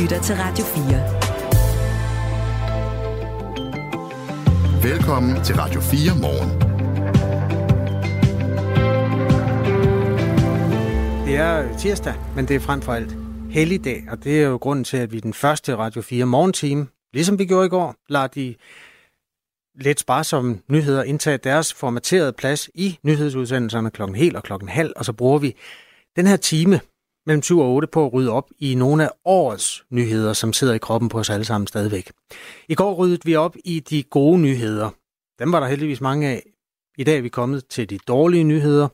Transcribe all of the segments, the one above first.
lytter til Radio 4. Velkommen til Radio 4 morgen. Det er tirsdag, men det er frem for alt helligdag, og det er jo grunden til, at vi den første Radio 4 morgentime, ligesom vi gjorde i går, lader de lidt sparsomme nyheder indtage deres formaterede plads i nyhedsudsendelserne klokken hel og klokken halv, og så bruger vi den her time mellem 7 og 8 på at rydde op i nogle af årets nyheder, som sidder i kroppen på os alle sammen stadigvæk. I går ryddede vi op i de gode nyheder. Dem var der heldigvis mange af. I dag er vi kommet til de dårlige nyheder.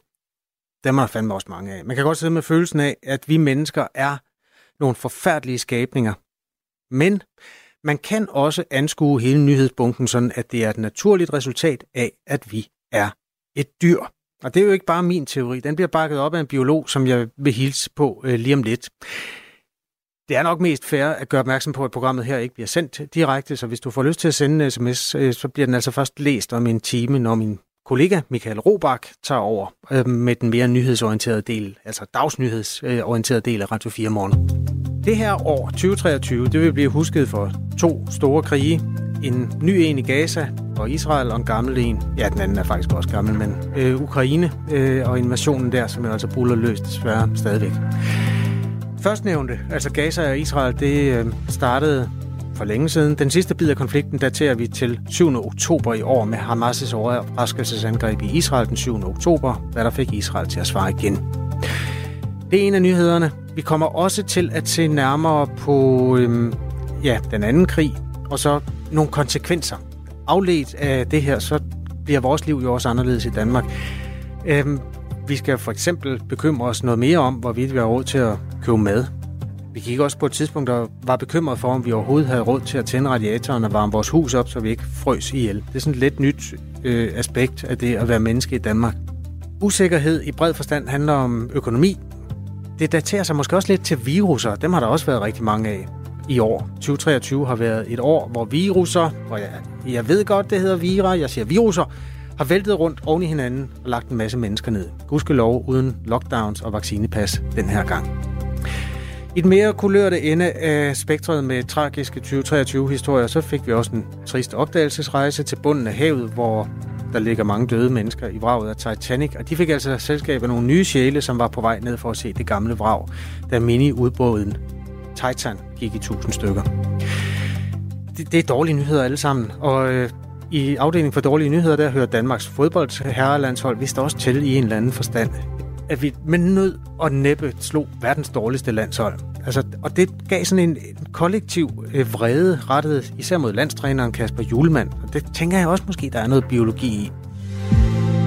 Dem er der fandme også mange af. Man kan godt sidde med følelsen af, at vi mennesker er nogle forfærdelige skabninger. Men man kan også anskue hele nyhedsbunken sådan, at det er et naturligt resultat af, at vi er et dyr. Og det er jo ikke bare min teori. Den bliver bakket op af en biolog, som jeg vil hilse på øh, lige om lidt. Det er nok mest fair at gøre opmærksom på, at programmet her ikke bliver sendt direkte, så hvis du får lyst til at sende en sms, øh, så bliver den altså først læst om en time, når min kollega Michael Robach tager over øh, med den mere nyhedsorienterede del, altså dagsnyhedsorienterede øh, del af Radio 4 morgen. Det her år, 2023, det vil blive husket for to store krige. En ny en i Gaza og Israel, og en gammel en. Ja, den anden er faktisk også gammel, men øh, Ukraine øh, og invasionen der, som er altså buller løst desværre stadigvæk. Førstnævnte, altså Gaza og Israel, det øh, startede for længe siden. Den sidste bid af konflikten daterer vi til 7. oktober i år med Hamas' overraskelsesangreb i Israel den 7. oktober, hvad der fik Israel til at svare igen. Det er en af nyhederne. Vi kommer også til at se nærmere på øhm, ja, den anden krig, og så nogle konsekvenser. Afledt af det her, så bliver vores liv jo også anderledes i Danmark. Øhm, vi skal for eksempel bekymre os noget mere om, hvorvidt vi har råd til at købe mad. Vi gik også på et tidspunkt, og var bekymret for, om vi overhovedet havde råd til at tænde radiatoren og varme vores hus op, så vi ikke frøs ihjel. Det er sådan et lidt nyt øh, aspekt af det at være menneske i Danmark. Usikkerhed i bred forstand handler om økonomi, det daterer sig måske også lidt til viruser. Dem har der også været rigtig mange af i år. 2023 har været et år, hvor viruser, og jeg, jeg ved godt, det hedder vira, jeg siger viruser, har væltet rundt oven i hinanden og lagt en masse mennesker ned. lov uden lockdowns og vaccinepas den her gang. I den mere kulørte ende af spektret med tragiske 2023-historier, så fik vi også en trist opdagelsesrejse til bunden af havet, hvor der ligger mange døde mennesker i vraget af Titanic, og de fik altså selskab af nogle nye sjæle, som var på vej ned for at se det gamle vrag, da mini-udbåden Titan gik i tusind stykker. Det, det er dårlige nyheder alle sammen, og øh, i afdelingen for dårlige nyheder, der hører Danmarks fodboldherrelandshold vist også til i en eller anden forstand at vi med nød og næppe slog verdens dårligste landshold. Altså, og det gav sådan en, en kollektiv øh, vrede rettet især mod landstræneren Kasper Julemand. Og det tænker jeg også måske, der er noget biologi i.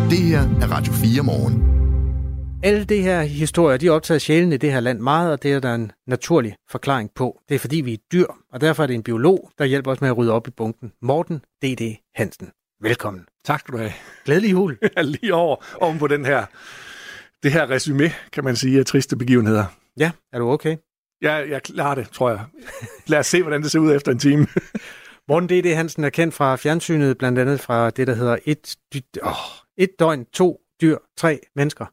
Det her er Radio 4 morgen. Alle de her historier, de er optaget sjælen i det her land meget, og det er der en naturlig forklaring på. Det er fordi, vi er dyr, og derfor er det en biolog, der hjælper os med at rydde op i bunken. Morten D.D. Hansen. Velkommen. Tak skal du have. Glædelig jul. Lige over oven på den her det her resume, kan man sige, af triste begivenheder. Ja, er du okay? Ja, jeg klarer det, tror jeg. Lad os se, hvordan det ser ud efter en time. Morten D.D. Hansen er kendt fra fjernsynet, blandt andet fra det, der hedder et, oh, et døgn, to dyr, tre mennesker.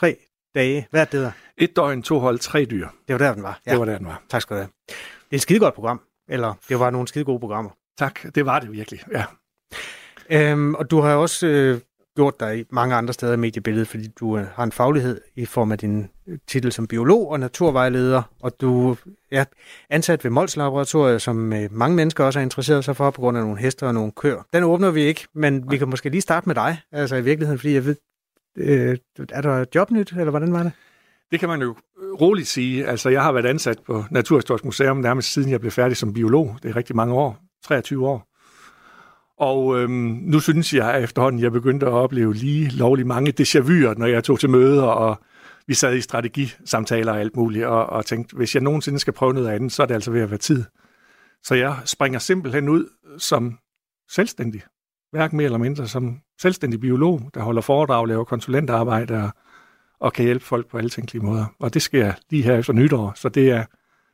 Tre dage. Hvad er det der? Et døgn, to hold, tre dyr. Det var der, den var. Ja. Det var der, den var. Tak skal du have. Det er et skidegodt program. Eller det var nogle skide gode programmer. Tak, det var det virkelig, ja. Øhm, og du har også øh, gjort dig i mange andre steder i mediebilledet, fordi du øh, har en faglighed i form af din øh, titel som biolog og naturvejleder, og du er ansat ved Mols Laboratoriet, som øh, mange mennesker også er interesseret sig for på grund af nogle hester og nogle køer. Den åbner vi ikke, men vi kan måske lige starte med dig, altså i virkeligheden, fordi jeg ved, øh, er der jobnyt, eller hvordan var det? Det kan man jo øh, roligt sige. Altså, jeg har været ansat på Naturhistorisk Museum nærmest siden jeg blev færdig som biolog. Det er rigtig mange år. 23 år. Og øhm, nu synes jeg at efterhånden, jeg begyndte at opleve lige lovlig mange déjà vu'er, når jeg tog til møder, og vi sad i strategisamtaler og alt muligt, og, og tænkte, hvis jeg nogensinde skal prøve noget andet, så er det altså ved at være tid. Så jeg springer simpelthen ud som selvstændig, hverken mere eller mindre, som selvstændig biolog, der holder foredrag, laver konsulentarbejde og, og kan hjælpe folk på alle tænkelige måder. Og det sker lige her efter nytår, så det er,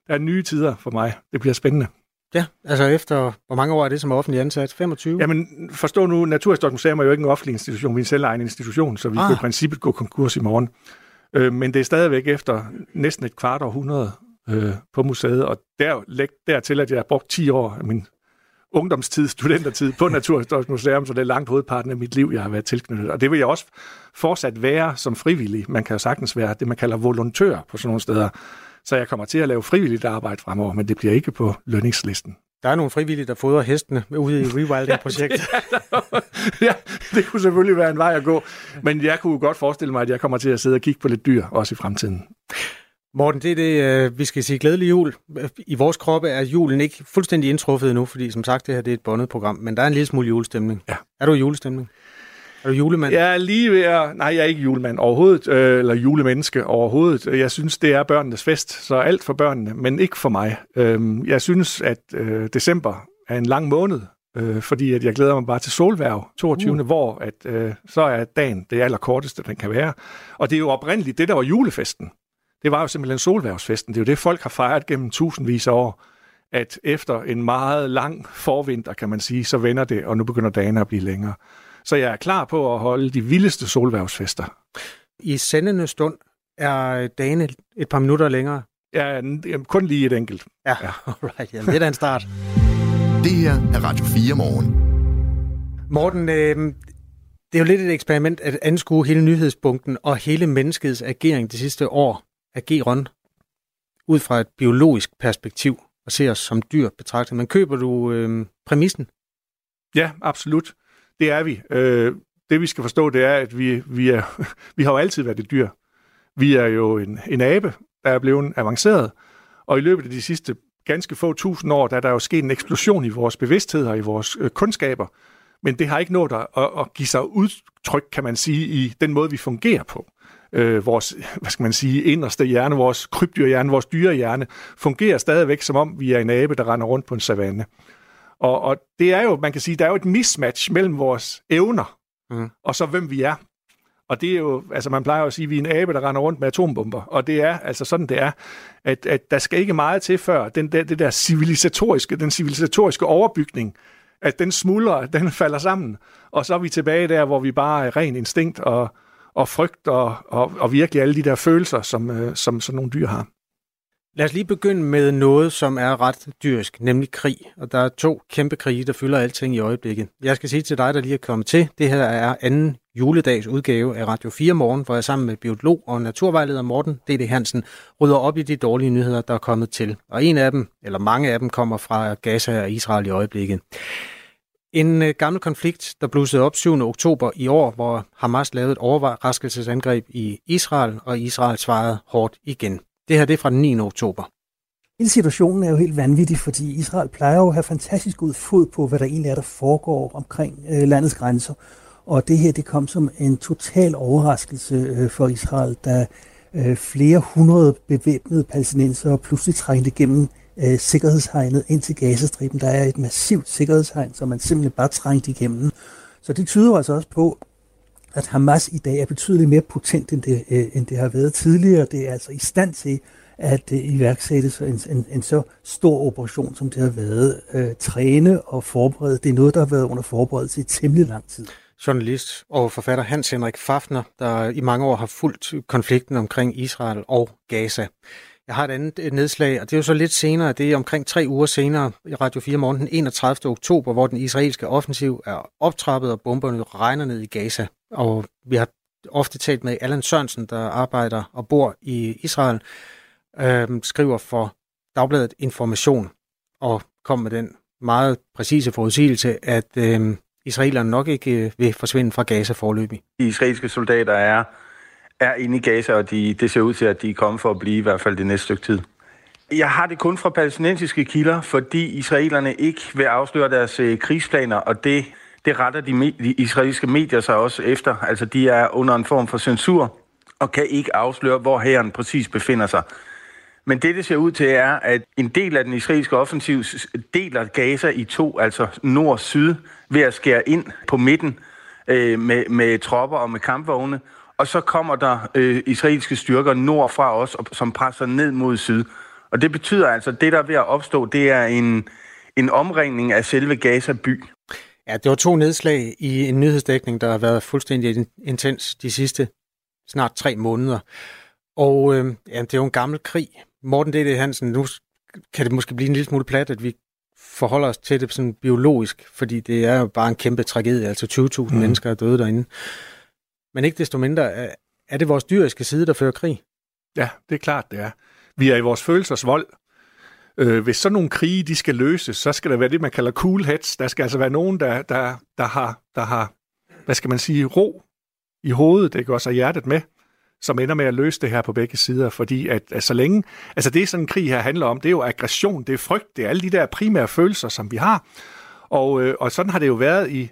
der er nye tider for mig. Det bliver spændende. Ja, altså efter, hvor mange år er det som offentlig ansat? 25? Jamen, forstå nu, Naturhistorisk Museum er jo ikke en offentlig institution, vi er en selvejende institution, så vi ah. kan i princippet gå konkurs i morgen. Øh, men det er stadigvæk efter næsten et kvart århundrede øh, på museet, og der, læg dertil, at jeg har brugt 10 år af min ungdomstid, studentertid på Naturhistorisk Museum, så det er langt hovedparten af mit liv, jeg har været tilknyttet. Og det vil jeg også fortsat være som frivillig. Man kan jo sagtens være det, man kalder volontør på sådan nogle steder. Så jeg kommer til at lave frivilligt arbejde fremover, men det bliver ikke på lønningslisten. Der er nogle frivillige, der fodrer hestene ude i rewilding-projektet. ja, det kunne selvfølgelig være en vej at gå. Men jeg kunne godt forestille mig, at jeg kommer til at sidde og kigge på lidt dyr, også i fremtiden. Morten, det er det, øh, vi skal sige glædelig jul. I vores kroppe er julen ikke fuldstændig indtruffet nu, fordi som sagt, det her det er et bondet program, men der er en lille smule julestemning. Ja. Er du i julestemning? Er du julemand? Jeg er lige ved at... Nej, jeg er ikke julemand overhovedet, øh, eller julemenneske overhovedet. Jeg synes, det er børnenes fest, så alt for børnene, men ikke for mig. Øh, jeg synes, at øh, december er en lang måned, øh, fordi at jeg glæder mig bare til solværv 22. Uh. hvor at, øh, så er dagen det allerkorteste, den kan være. Og det er jo oprindeligt det, der var julefesten. Det var jo simpelthen solværvsfesten. Det er jo det, folk har fejret gennem tusindvis af år, at efter en meget lang forvinter, kan man sige, så vender det, og nu begynder dagene at blive længere. Så jeg er klar på at holde de vildeste solværvsfester. I sendende stund er dagene et par minutter længere. Ja, kun lige et enkelt. Ja, ja. alright. Ja, det er da en start. Det her er Radio 4 morgen. Morten, øh, det er jo lidt et eksperiment at anskue hele nyhedsbunken og hele menneskets agering de sidste år ageren ud fra et biologisk perspektiv og se os som dyr betragtet. Men køber du øh, præmissen? Ja, absolut. Det er vi. Øh, det vi skal forstå, det er, at vi, vi, er, vi har jo altid været et dyr. Vi er jo en, en abe, der er blevet avanceret, og i løbet af de sidste ganske få tusind år, der er der jo sket en eksplosion i vores bevidsthed og i vores øh, kundskaber, men det har ikke nået at, at, at give sig udtryk, kan man sige, i den måde, vi fungerer på øh, vores, hvad skal man sige, inderste hjerne, vores krybdyrhjerne, vores dyrehjerne, fungerer stadigvæk som om vi er en abe, der render rundt på en savanne. Og, og det er jo, man kan sige, der er jo et mismatch mellem vores evner, mm. og så hvem vi er. Og det er jo, altså man plejer jo at sige, at vi er en abe, der render rundt med atombomber. Og det er altså sådan, det er, at, at der skal ikke meget til før den der, det der civilisatoriske, den civilisatoriske overbygning, at den smuldrer, den falder sammen. Og så er vi tilbage der, hvor vi bare er ren instinkt og, og frygt og, og, og virkelig alle de der følelser, som, øh, som sådan nogle dyr har. Lad os lige begynde med noget, som er ret dyrisk, nemlig krig. Og der er to kæmpe krige, der fylder alting i øjeblikket. Jeg skal sige til dig, der lige er kommet til, det her er anden juledags udgave af Radio 4 Morgen, hvor jeg sammen med biolog og naturvejleder Morten D.D. Hansen rydder op i de dårlige nyheder, der er kommet til. Og en af dem, eller mange af dem, kommer fra Gaza og Israel i øjeblikket. En øh, gammel konflikt, der blussede op 7. oktober i år, hvor Hamas lavede et overraskelsesangreb i Israel, og Israel svarede hårdt igen. Det her det er fra den 9. oktober. Hele situationen er jo helt vanvittig, fordi Israel plejer jo at have fantastisk god fod på, hvad der egentlig er, der foregår omkring øh, landets grænser. Og det her, det kom som en total overraskelse øh, for Israel, da øh, flere hundrede bevæbnede palæstinenser pludselig trængte gennem øh, sikkerhedshegnet ind til Gazastriben. Der er et massivt sikkerhedshegn, som man simpelthen bare trængte igennem. Så det tyder altså også på, at Hamas i dag er betydeligt mere potent, end det, øh, end det har været tidligere. Det er altså i stand til at øh, iværksætte en, en, en så stor operation, som det har været. Øh, træne og forberede, det er noget, der har været under forberedelse i temmelig lang tid journalist og forfatter Hans Henrik Fafner, der i mange år har fulgt konflikten omkring Israel og Gaza. Jeg har et andet nedslag, og det er jo så lidt senere. Det er omkring tre uger senere i Radio 4 morgen den 31. oktober, hvor den israelske offensiv er optrappet, og bomberne regner ned i Gaza. Og vi har ofte talt med Allan Sørensen, der arbejder og bor i Israel, øh, skriver for Dagbladet Information, og kom med den meget præcise forudsigelse, at øh, israelerne nok ikke øh, vil forsvinde fra Gaza forløbig. De israelske soldater er er inde i Gaza, og de, det ser ud til, at de er kommet for at blive i hvert fald det næste stykke tid. Jeg har det kun fra palæstinensiske kilder, fordi israelerne ikke vil afsløre deres øh, krigsplaner, og det, det retter de, me- de israelske medier sig også efter. Altså, de er under en form for censur og kan ikke afsløre, hvor hæren præcis befinder sig. Men det, det ser ud til, er, at en del af den israelske offensiv deler Gaza i to, altså nord-syd, ved at skære ind på midten øh, med, med tropper og med kampvogne, og så kommer der øh, israelske styrker nordfra os, som presser ned mod syd. Og det betyder altså, at det, der er ved at opstå, det er en, en omringning af selve Gaza by. Ja, det var to nedslag i en nyhedsdækning, der har været fuldstændig intens de sidste snart tre måneder. Og øh, ja, det er jo en gammel krig. Morten D.D. Hansen, nu kan det måske blive en lille smule plat, at vi forholder os til det sådan biologisk, fordi det er jo bare en kæmpe tragedie, altså 20.000 mm. mennesker er døde derinde. Men ikke desto mindre, er det vores dyriske side, der fører krig? Ja, det er klart, det er. Vi er i vores følelsers vold. Øh, hvis sådan nogle krige, de skal løses, så skal der være det, man kalder cool heads. Der skal altså være nogen, der, der, der, har, der har, hvad skal man sige, ro i hovedet, det går så hjertet med, som ender med at løse det her på begge sider, fordi at, at så længe, altså det sådan en krig her handler om, det er jo aggression, det er frygt, det er alle de der primære følelser, som vi har, og, øh, og sådan har det jo været i,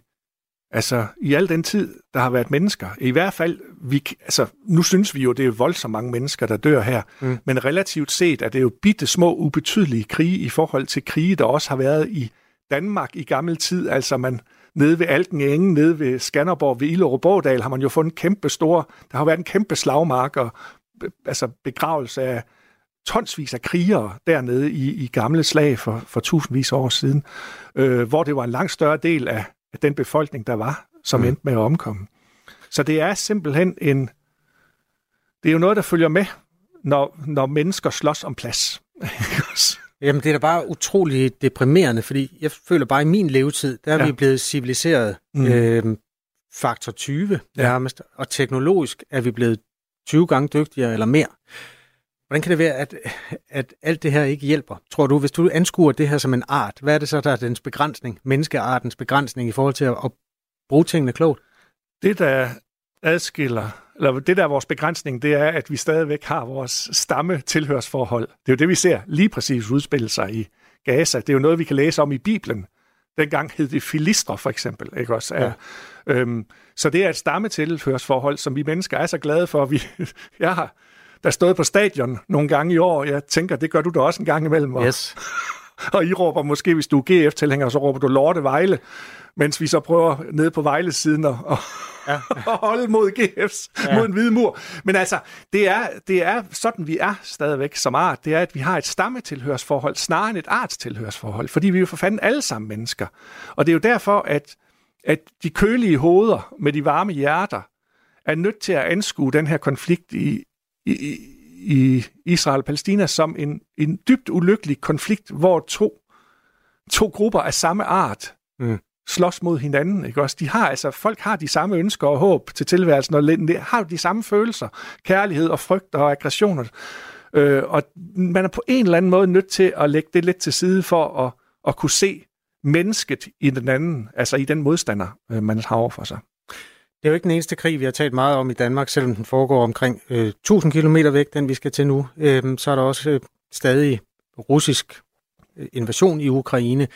altså i al den tid, der har været mennesker. I hvert fald, vi, altså nu synes vi jo, det er voldsomt mange mennesker, der dør her, mm. men relativt set er det jo bitte små, ubetydelige krige i forhold til krige, der også har været i Danmark i gammel tid, altså man nede ved Alken Enge, nede ved Skanderborg, ved Illerup har man jo fundet kæmpe store, der har været en kæmpe slagmark og altså begravelse af tonsvis af krigere dernede i, i gamle slag for, for tusindvis af år siden, øh, hvor det var en langt større del af, af den befolkning, der var, som mm. endte med at omkomme. Så det er simpelthen en... Det er jo noget, der følger med, når, når mennesker slås om plads. Jamen, det er da bare utrolig deprimerende, fordi jeg føler bare, at i min levetid, der er ja. vi blevet civiliseret mm. øh, faktor 20 nærmest, ja. og teknologisk er vi blevet 20 gange dygtigere eller mere. Hvordan kan det være, at, at alt det her ikke hjælper? Tror du, hvis du anskuer det her som en art, hvad er det så, der er dens begrænsning, menneskeartens begrænsning i forhold til at, at bruge tingene klogt? Det, der adskiller, eller det der er vores begrænsning, det er, at vi stadigvæk har vores stamme tilhørsforhold. Det er jo det, vi ser lige præcis udspille sig i Gaza. Det er jo noget, vi kan læse om i Bibelen. Dengang hed det filistre, for eksempel. Ikke også? Ja. Øhm, så det er et stammetilhørsforhold, som vi mennesker er så glade for. Vi, jeg har der stået på stadion nogle gange i år. Jeg tænker, det gør du da også en gang imellem. Og, yes. og I råber måske, hvis du er GF-tilhænger, så råber du Lorte Vejle, mens vi så prøver nede på Vejle-siden og, og, ja. og holde mod GF's, ja. mod en hvide mur. Men altså, det er, det er sådan, vi er stadigvæk som art. Det er, at vi har et stammetilhørsforhold, snarere end et artstilhørsforhold, fordi vi er jo for fanden alle sammen mennesker. Og det er jo derfor, at, at de kølige hoveder med de varme hjerter er nødt til at anskue den her konflikt i, i, i Israel og Palæstina som en, en dybt ulykkelig konflikt, hvor to, to grupper af samme art mm. slås mod hinanden. Ikke også? De har, altså, folk har de samme ønsker og håb til tilværelsen, og har de samme følelser, kærlighed og frygt og aggressioner. Øh, og man er på en eller anden måde nødt til at lægge det lidt til side for at, at kunne se mennesket i den anden, altså i den modstander, øh, man har over for sig. Det er jo ikke den eneste krig, vi har talt meget om i Danmark, selvom den foregår omkring øh, 1000 km væk, den vi skal til nu. Øh, så er der også øh, stadig russisk øh, invasion i Ukraine.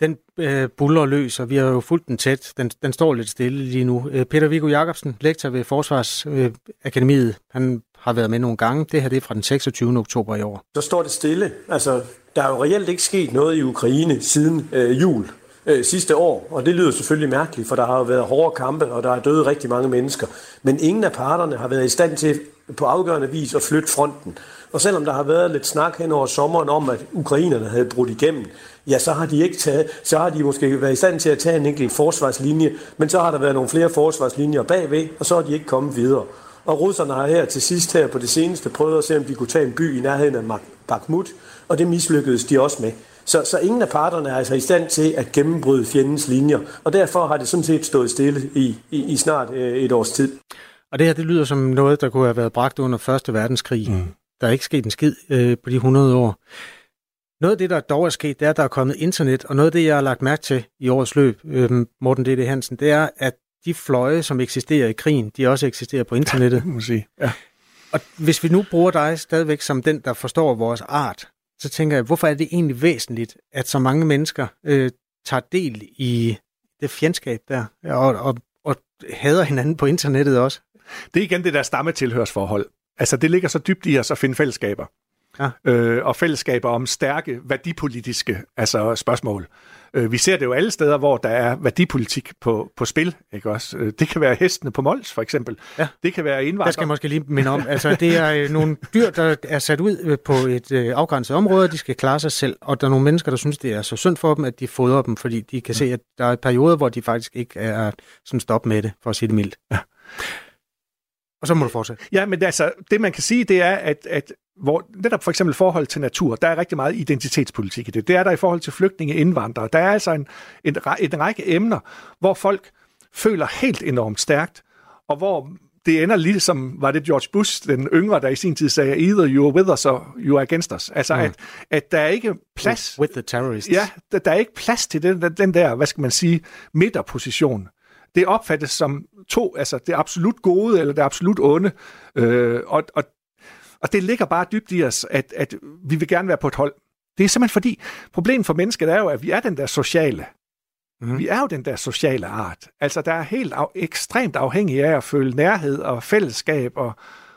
Den øh, buller løs, og vi har jo fulgt den tæt. Den, den står lidt stille lige nu. Øh, Peter Viggo Jacobsen, lektor ved Forsvarsakademiet, øh, han har været med nogle gange. Det her det er fra den 26. oktober i år. Så står det stille. Altså, der er jo reelt ikke sket noget i Ukraine siden øh, jul øh, sidste år, og det lyder selvfølgelig mærkeligt, for der har jo været hårde kampe, og der er døde rigtig mange mennesker. Men ingen af parterne har været i stand til på afgørende vis at flytte fronten. Og selvom der har været lidt snak hen over sommeren om, at ukrainerne havde brudt igennem, ja, så har de ikke taget, så har de måske været i stand til at tage en enkelt forsvarslinje, men så har der været nogle flere forsvarslinjer bagved, og så er de ikke kommet videre. Og russerne har her til sidst her på det seneste prøvet at se, om de kunne tage en by i nærheden af Bakhmut, og det mislykkedes de også med. Så, så ingen af parterne er altså i stand til at gennembryde fjendens linjer, og derfor har det sådan set stået stille i, i, i snart øh, et års tid. Og det her, det lyder som noget, der kunne have været bragt under Første Verdenskrig. Mm. Der er ikke sket en skid øh, på de 100 år. Noget af det, der dog er sket, det er, at der er kommet internet, og noget af det, jeg har lagt mærke til i årets løb, øh, Morten D.D. Hansen, det er, at de fløje, som eksisterer i krigen, de også eksisterer på internettet. Ja, må sige. Ja. Og hvis vi nu bruger dig stadigvæk som den, der forstår vores art, så tænker jeg, hvorfor er det egentlig væsentligt, at så mange mennesker øh, tager del i det fjendskab der, og, og, og hader hinanden på internettet også? Det er igen det der stammetilhørsforhold. Altså, det ligger så dybt i os at finde fællesskaber. Ja. Øh, og fællesskaber om stærke værdipolitiske altså spørgsmål. Øh, vi ser det jo alle steder, hvor der er værdipolitik på, på spil. Ikke også? Øh, det kan være hestene på Mols, for eksempel. Ja. Det kan være indvandrere. Der skal jeg måske lige minde om. Altså, det er øh, nogle dyr, der er sat ud på et afgrænset område, de skal klare sig selv. Og der er nogle mennesker, der synes, det er så synd for dem, at de fodrer dem, fordi de kan se, at der er perioder, hvor de faktisk ikke er sådan stop med det, for at sige det mildt. Ja. Og så må du fortsætte. Ja, men altså, det man kan sige, det er, at, at hvor netop for eksempel forhold til natur, der er rigtig meget identitetspolitik i det. Det er der i forhold til flygtninge indvandrere. Der er altså en, en, en række emner, hvor folk føler helt enormt stærkt, og hvor det ender lige som, var det George Bush, den yngre, der i sin tid sagde, either you are with us or you are against us. Altså, mm. at, at der er ikke plads... With the terrorists. Ja, der, der er ikke plads til den, den der, hvad skal man sige, midterposition. Det opfattes som to, altså det absolut gode eller det absolut onde. Øh, og, og, og det ligger bare dybt i os, at, at vi vil gerne være på et hold. Det er simpelthen fordi, problemet for mennesket er jo, at vi er den der sociale. Mm. Vi er jo den der sociale art. Altså, der er helt af, ekstremt afhængig af at føle nærhed og fællesskab og,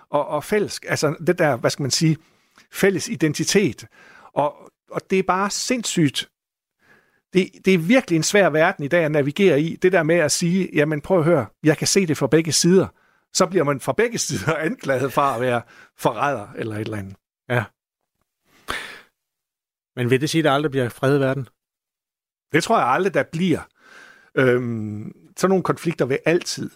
og, og fælles, altså det der, hvad skal man sige, fælles identitet. Og, og det er bare sindssygt. Det, det er virkelig en svær verden i dag at navigere i. Det der med at sige, jamen prøv at høre, jeg kan se det fra begge sider. Så bliver man fra begge sider anklaget for at være forræder eller et eller andet. Ja. Men vil det sige, at der aldrig bliver fred i verden? Det tror jeg aldrig, der bliver. Øhm, sådan nogle konflikter vil altid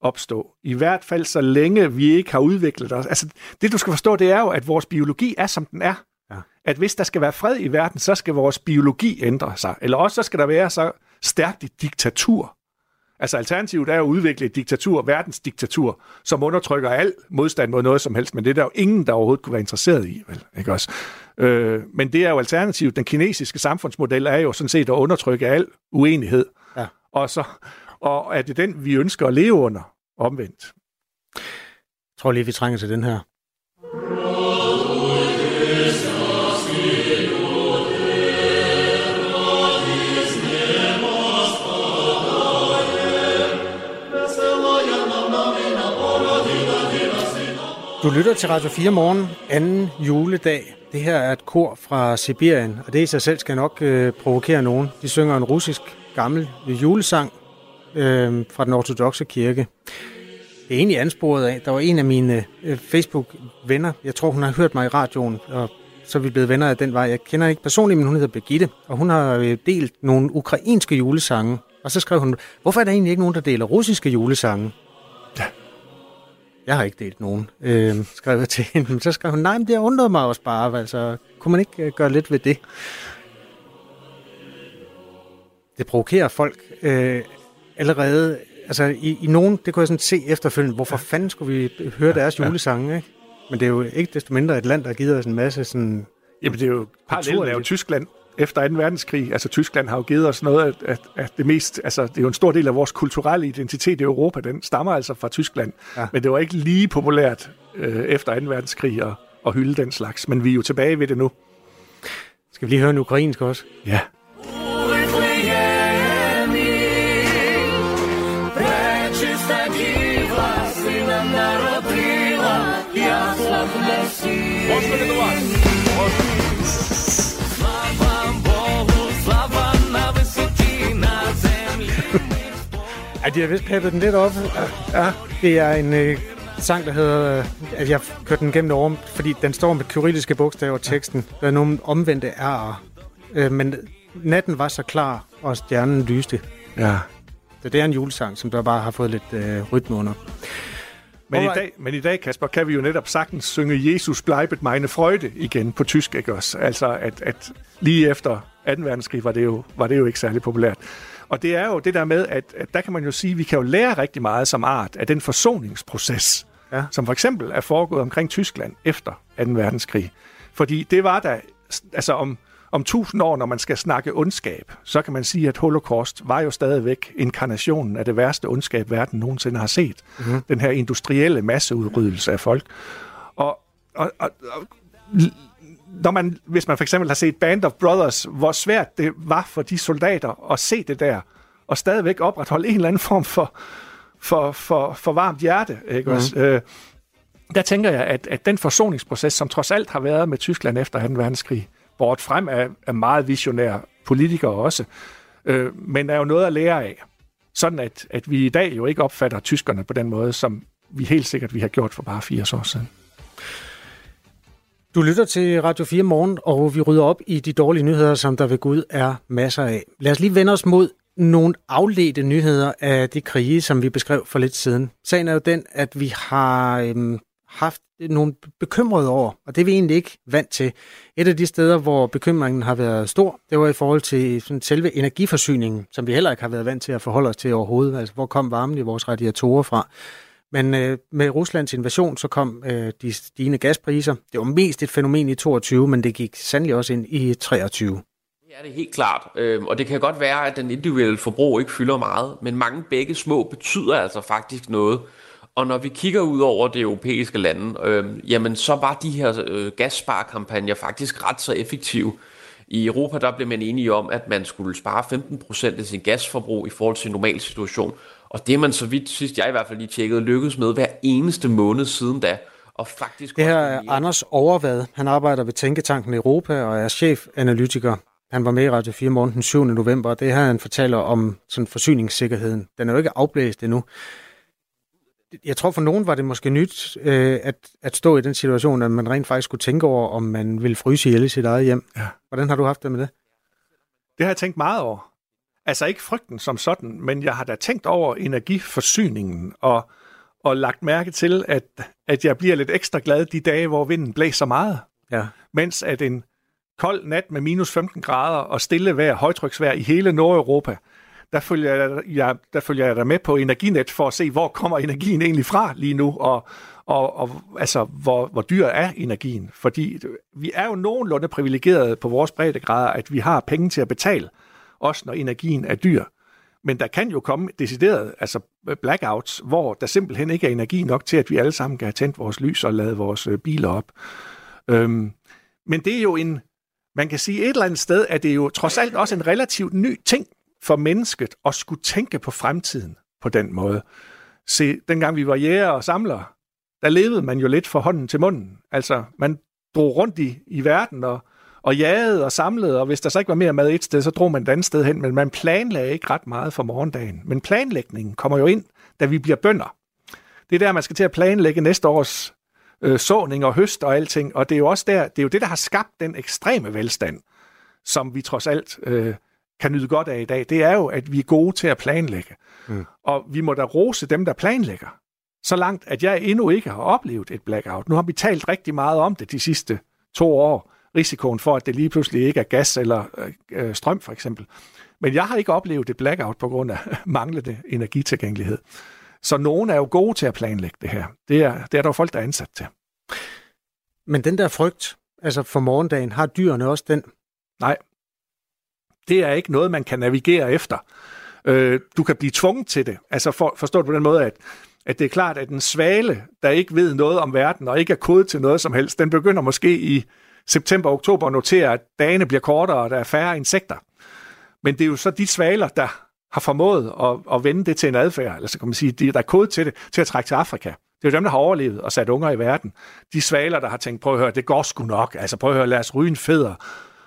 opstå. I hvert fald så længe vi ikke har udviklet os. Altså, det du skal forstå, det er jo, at vores biologi er, som den er. At hvis der skal være fred i verden, så skal vores biologi ændre sig. Eller også så skal der være så stærkt et diktatur. Altså alternativet er at udvikle et diktatur, verdensdiktatur, som undertrykker al modstand mod noget som helst, men det er der jo ingen, der overhovedet kunne være interesseret i. Vel? Ikke også? Øh, men det er jo alternativet. Den kinesiske samfundsmodel er jo sådan set at undertrykke al uenighed. Ja. Og, så, og er det den, vi ønsker at leve under omvendt? Jeg tror lige, vi trænger til den her. Du lytter til Radio 4 morgen, anden juledag. Det her er et kor fra Sibirien, og det i sig selv skal nok øh, provokere nogen. De synger en russisk gammel julesang øh, fra den ortodoxe kirke. Det er egentlig ansporet af, der var en af mine øh, Facebook-venner, jeg tror hun har hørt mig i radioen, og så er vi blevet venner af den vej. Jeg kender ikke personligt, men hun hedder Birgitte, og hun har øh, delt nogle ukrainske julesange. Og så skrev hun, hvorfor er der egentlig ikke nogen, der deler russiske julesange? Ja. Jeg har ikke delt nogen, øh, skrev jeg til hende. Men så skrev hun, nej, men det undrede mig også bare. Altså, kunne man ikke øh, gøre lidt ved det? Det provokerer folk øh, allerede. Altså, i, i nogen, det kunne jeg sådan se efterfølgende, hvorfor ja. fanden skulle vi høre deres julesange, ikke? Men det er jo ikke desto mindre et land, der giver os en masse sådan... Jamen, det er jo parallelt er jo Tyskland efter 2. verdenskrig. Altså Tyskland har jo givet os noget af, af, af det mest, altså det er jo en stor del af vores kulturelle identitet i Europa, den stammer altså fra Tyskland. Ja. Men det var ikke lige populært øh, efter 2. verdenskrig at, at hylde den slags, men vi er jo tilbage ved det nu. Skal vi lige høre en ukrainsk også? Ja. Господи, до вас! Ja, de har vist peppet den lidt op. Ja, det er en øh, sang, der hedder... Øh, at jeg kørte den gennem over, fordi den står med kyrilliske bogstaver teksten. Der er nogle omvendte R'er. Øh, men natten var så klar, og stjernen lyste. Ja. Så det er en julesang, som der bare har fået lidt øh, rytme under. Men i, dag, men i dag, Kasper, kan vi jo netop sagtens synge Jesus bleibet meine Freude igen på tysk, ikke også? Altså, at, at lige efter 2. verdenskrig var det, jo, var det jo ikke særlig populært. Og det er jo det der med, at, at der kan man jo sige, at vi kan jo lære rigtig meget som art af den forsoningsproces, ja. som for eksempel er foregået omkring Tyskland efter 2. verdenskrig. Fordi det var der, altså om, om tusind år, når man skal snakke ondskab, så kan man sige, at holocaust var jo stadigvæk inkarnationen af det værste ondskab, verden nogensinde har set. Mm-hmm. Den her industrielle masseudryddelse af folk. Og, og, og, og når man, hvis man for eksempel har set Band of Brothers, hvor svært det var for de soldater at se det der, og stadigvæk opretholde en eller anden form for, for, for, for varmt hjerte. Ikke mm. også? Øh, der tænker jeg, at, at den forsoningsproces, som trods alt har været med Tyskland efter 2. verdenskrig, bort frem af, af meget visionære politikere også, øh, men er jo noget at lære af. Sådan at, at vi i dag jo ikke opfatter tyskerne på den måde, som vi helt sikkert vi har gjort for bare 80 år siden. Du lytter til Radio 4 morgen, og vi rydder op i de dårlige nyheder, som der ved Gud er masser af. Lad os lige vende os mod nogle afledte nyheder af de krige, som vi beskrev for lidt siden. Sagen er jo den, at vi har øhm, haft nogle bekymrede over, og det er vi egentlig ikke vant til. Et af de steder, hvor bekymringen har været stor, det var i forhold til sådan selve energiforsyningen, som vi heller ikke har været vant til at forholde os til overhovedet. Altså, hvor kom varmen i vores radiatorer fra? Men øh, med Ruslands invasion, så kom øh, de stigende gaspriser. Det var mest et fænomen i 22, men det gik sandelig også ind i 23. Det er det helt klart, øh, og det kan godt være, at den individuelle forbrug ikke fylder meget, men mange begge små betyder altså faktisk noget. Og når vi kigger ud over det europæiske lande, øh, jamen så var de her øh, gassparekampagner faktisk ret så effektive. I Europa der blev man enige om, at man skulle spare 15% af sin gasforbrug i forhold til en normal situation. Og det er man så vidt, sidst jeg i hvert fald lige tjekkede, lykkedes med hver eneste måned siden da. Og faktisk det her er Anders Overvad. Han arbejder ved Tænketanken Europa og er chefanalytiker. Han var med i Radio 4 morgen den 7. november, og det her han fortæller om sådan forsyningssikkerheden. Den er jo ikke afblæst endnu jeg tror for nogen var det måske nyt øh, at, at stå i den situation, at man rent faktisk skulle tænke over, om man ville fryse ihjel i sit eget hjem. Ja. Hvordan har du haft det med det? Det har jeg tænkt meget over. Altså ikke frygten som sådan, men jeg har da tænkt over energiforsyningen og, og lagt mærke til, at, at jeg bliver lidt ekstra glad de dage, hvor vinden blæser meget. Ja. Mens at en kold nat med minus 15 grader og stille vejr, højtryksvejr i hele Nordeuropa, der følger, jeg, jeg, der følger jeg der med på Energinet for at se, hvor kommer energien egentlig fra lige nu, og, og, og altså, hvor, hvor dyr er energien. Fordi vi er jo nogenlunde privilegerede på vores breddegrader, at vi har penge til at betale, også når energien er dyr. Men der kan jo komme decideret altså blackouts, hvor der simpelthen ikke er energi nok til, at vi alle sammen kan have tændt vores lys og lavet vores øh, biler op. Øhm, men det er jo en, man kan sige et eller andet sted, at det er jo trods alt også en relativt ny ting, for mennesket at skulle tænke på fremtiden på den måde. Se, dengang vi var jæger og samlere, der levede man jo lidt for hånden til munden. Altså, man drog rundt i, i verden og, og jagede og samlede, og hvis der så ikke var mere mad et sted, så drog man et andet sted hen, men man planlagde ikke ret meget for morgendagen. Men planlægningen kommer jo ind, da vi bliver bønder. Det er der, man skal til at planlægge næste års øh, såning og høst og alting, og det er jo også der, det er jo det, der har skabt den ekstreme velstand, som vi trods alt øh, kan nyde godt af i dag, det er jo, at vi er gode til at planlægge. Mm. Og vi må da rose dem, der planlægger. Så langt, at jeg endnu ikke har oplevet et blackout. Nu har vi talt rigtig meget om det de sidste to år. Risikoen for, at det lige pludselig ikke er gas eller øh, strøm, for eksempel. Men jeg har ikke oplevet et blackout på grund af manglende energitilgængelighed. Så nogen er jo gode til at planlægge det her. Det er, det er der jo folk, der er ansat til. Men den der frygt, altså for morgendagen, har dyrene også den? Nej, det er ikke noget, man kan navigere efter. Øh, du kan blive tvunget til det. Altså for, forstået på den måde, at, at det er klart, at en svale, der ikke ved noget om verden og ikke er kodet til noget som helst, den begynder måske i september og oktober at notere, at dagene bliver kortere, og der er færre insekter. Men det er jo så de svaler, der har formået at, at vende det til en adfærd, eller så kan man sige, der er kodet til det, til at trække til Afrika. Det er jo dem, der har overlevet og sat unger i verden. De svaler, der har tænkt, prøv at høre, det går sgu nok. Altså prøv at høre, lad os ryge en feder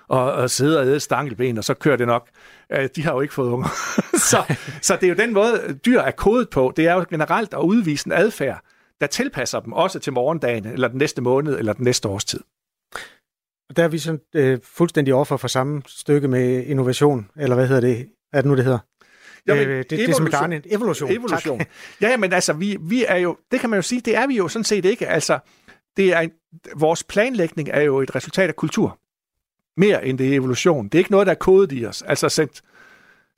og, og sidde og æde stankelben, og så kører det nok. De har jo ikke fået unger. så, så det er jo den måde, dyr er kodet på. Det er jo generelt at udvise en adfærd, der tilpasser dem også til morgendagen, eller den næste måned, eller den næste års tid. Og der er vi sådan øh, fuldstændig offer for samme stykke med innovation, eller hvad hedder det? Er det nu, det hedder? Jamen, øh, det, det er som Garnet. Evolution. Evolution. ja, men altså, vi, vi er jo, det kan man jo sige, det er vi jo sådan set ikke. Altså, det er en, vores planlægning er jo et resultat af kultur mere end det er evolution. Det er ikke noget, der er kodet i os. Altså sæt,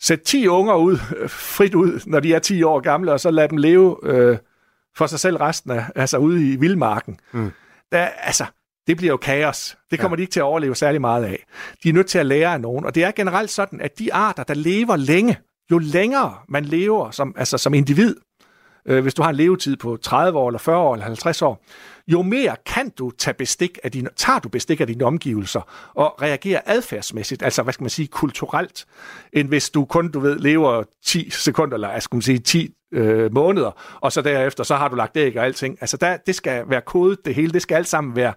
sæt 10 unger ud, øh, frit ud, når de er 10 år gamle, og så lad dem leve øh, for sig selv resten af, altså ude i vildmarken. Mm. Der, altså, det bliver jo kaos. Det kommer ja. de ikke til at overleve særlig meget af. De er nødt til at lære af nogen, og det er generelt sådan, at de arter, der lever længe, jo længere man lever som, altså som individ, øh, hvis du har en levetid på 30 år, eller 40 år, eller 50 år, jo mere kan du tage bestik af dine, tager du bestik af dine omgivelser og reagerer adfærdsmæssigt, altså hvad skal man sige, kulturelt, end hvis du kun, du ved, lever 10 sekunder, eller skal sige 10 øh, måneder, og så derefter, så har du lagt æg og alting. Altså der, det skal være kodet, det hele, det skal alt sammen være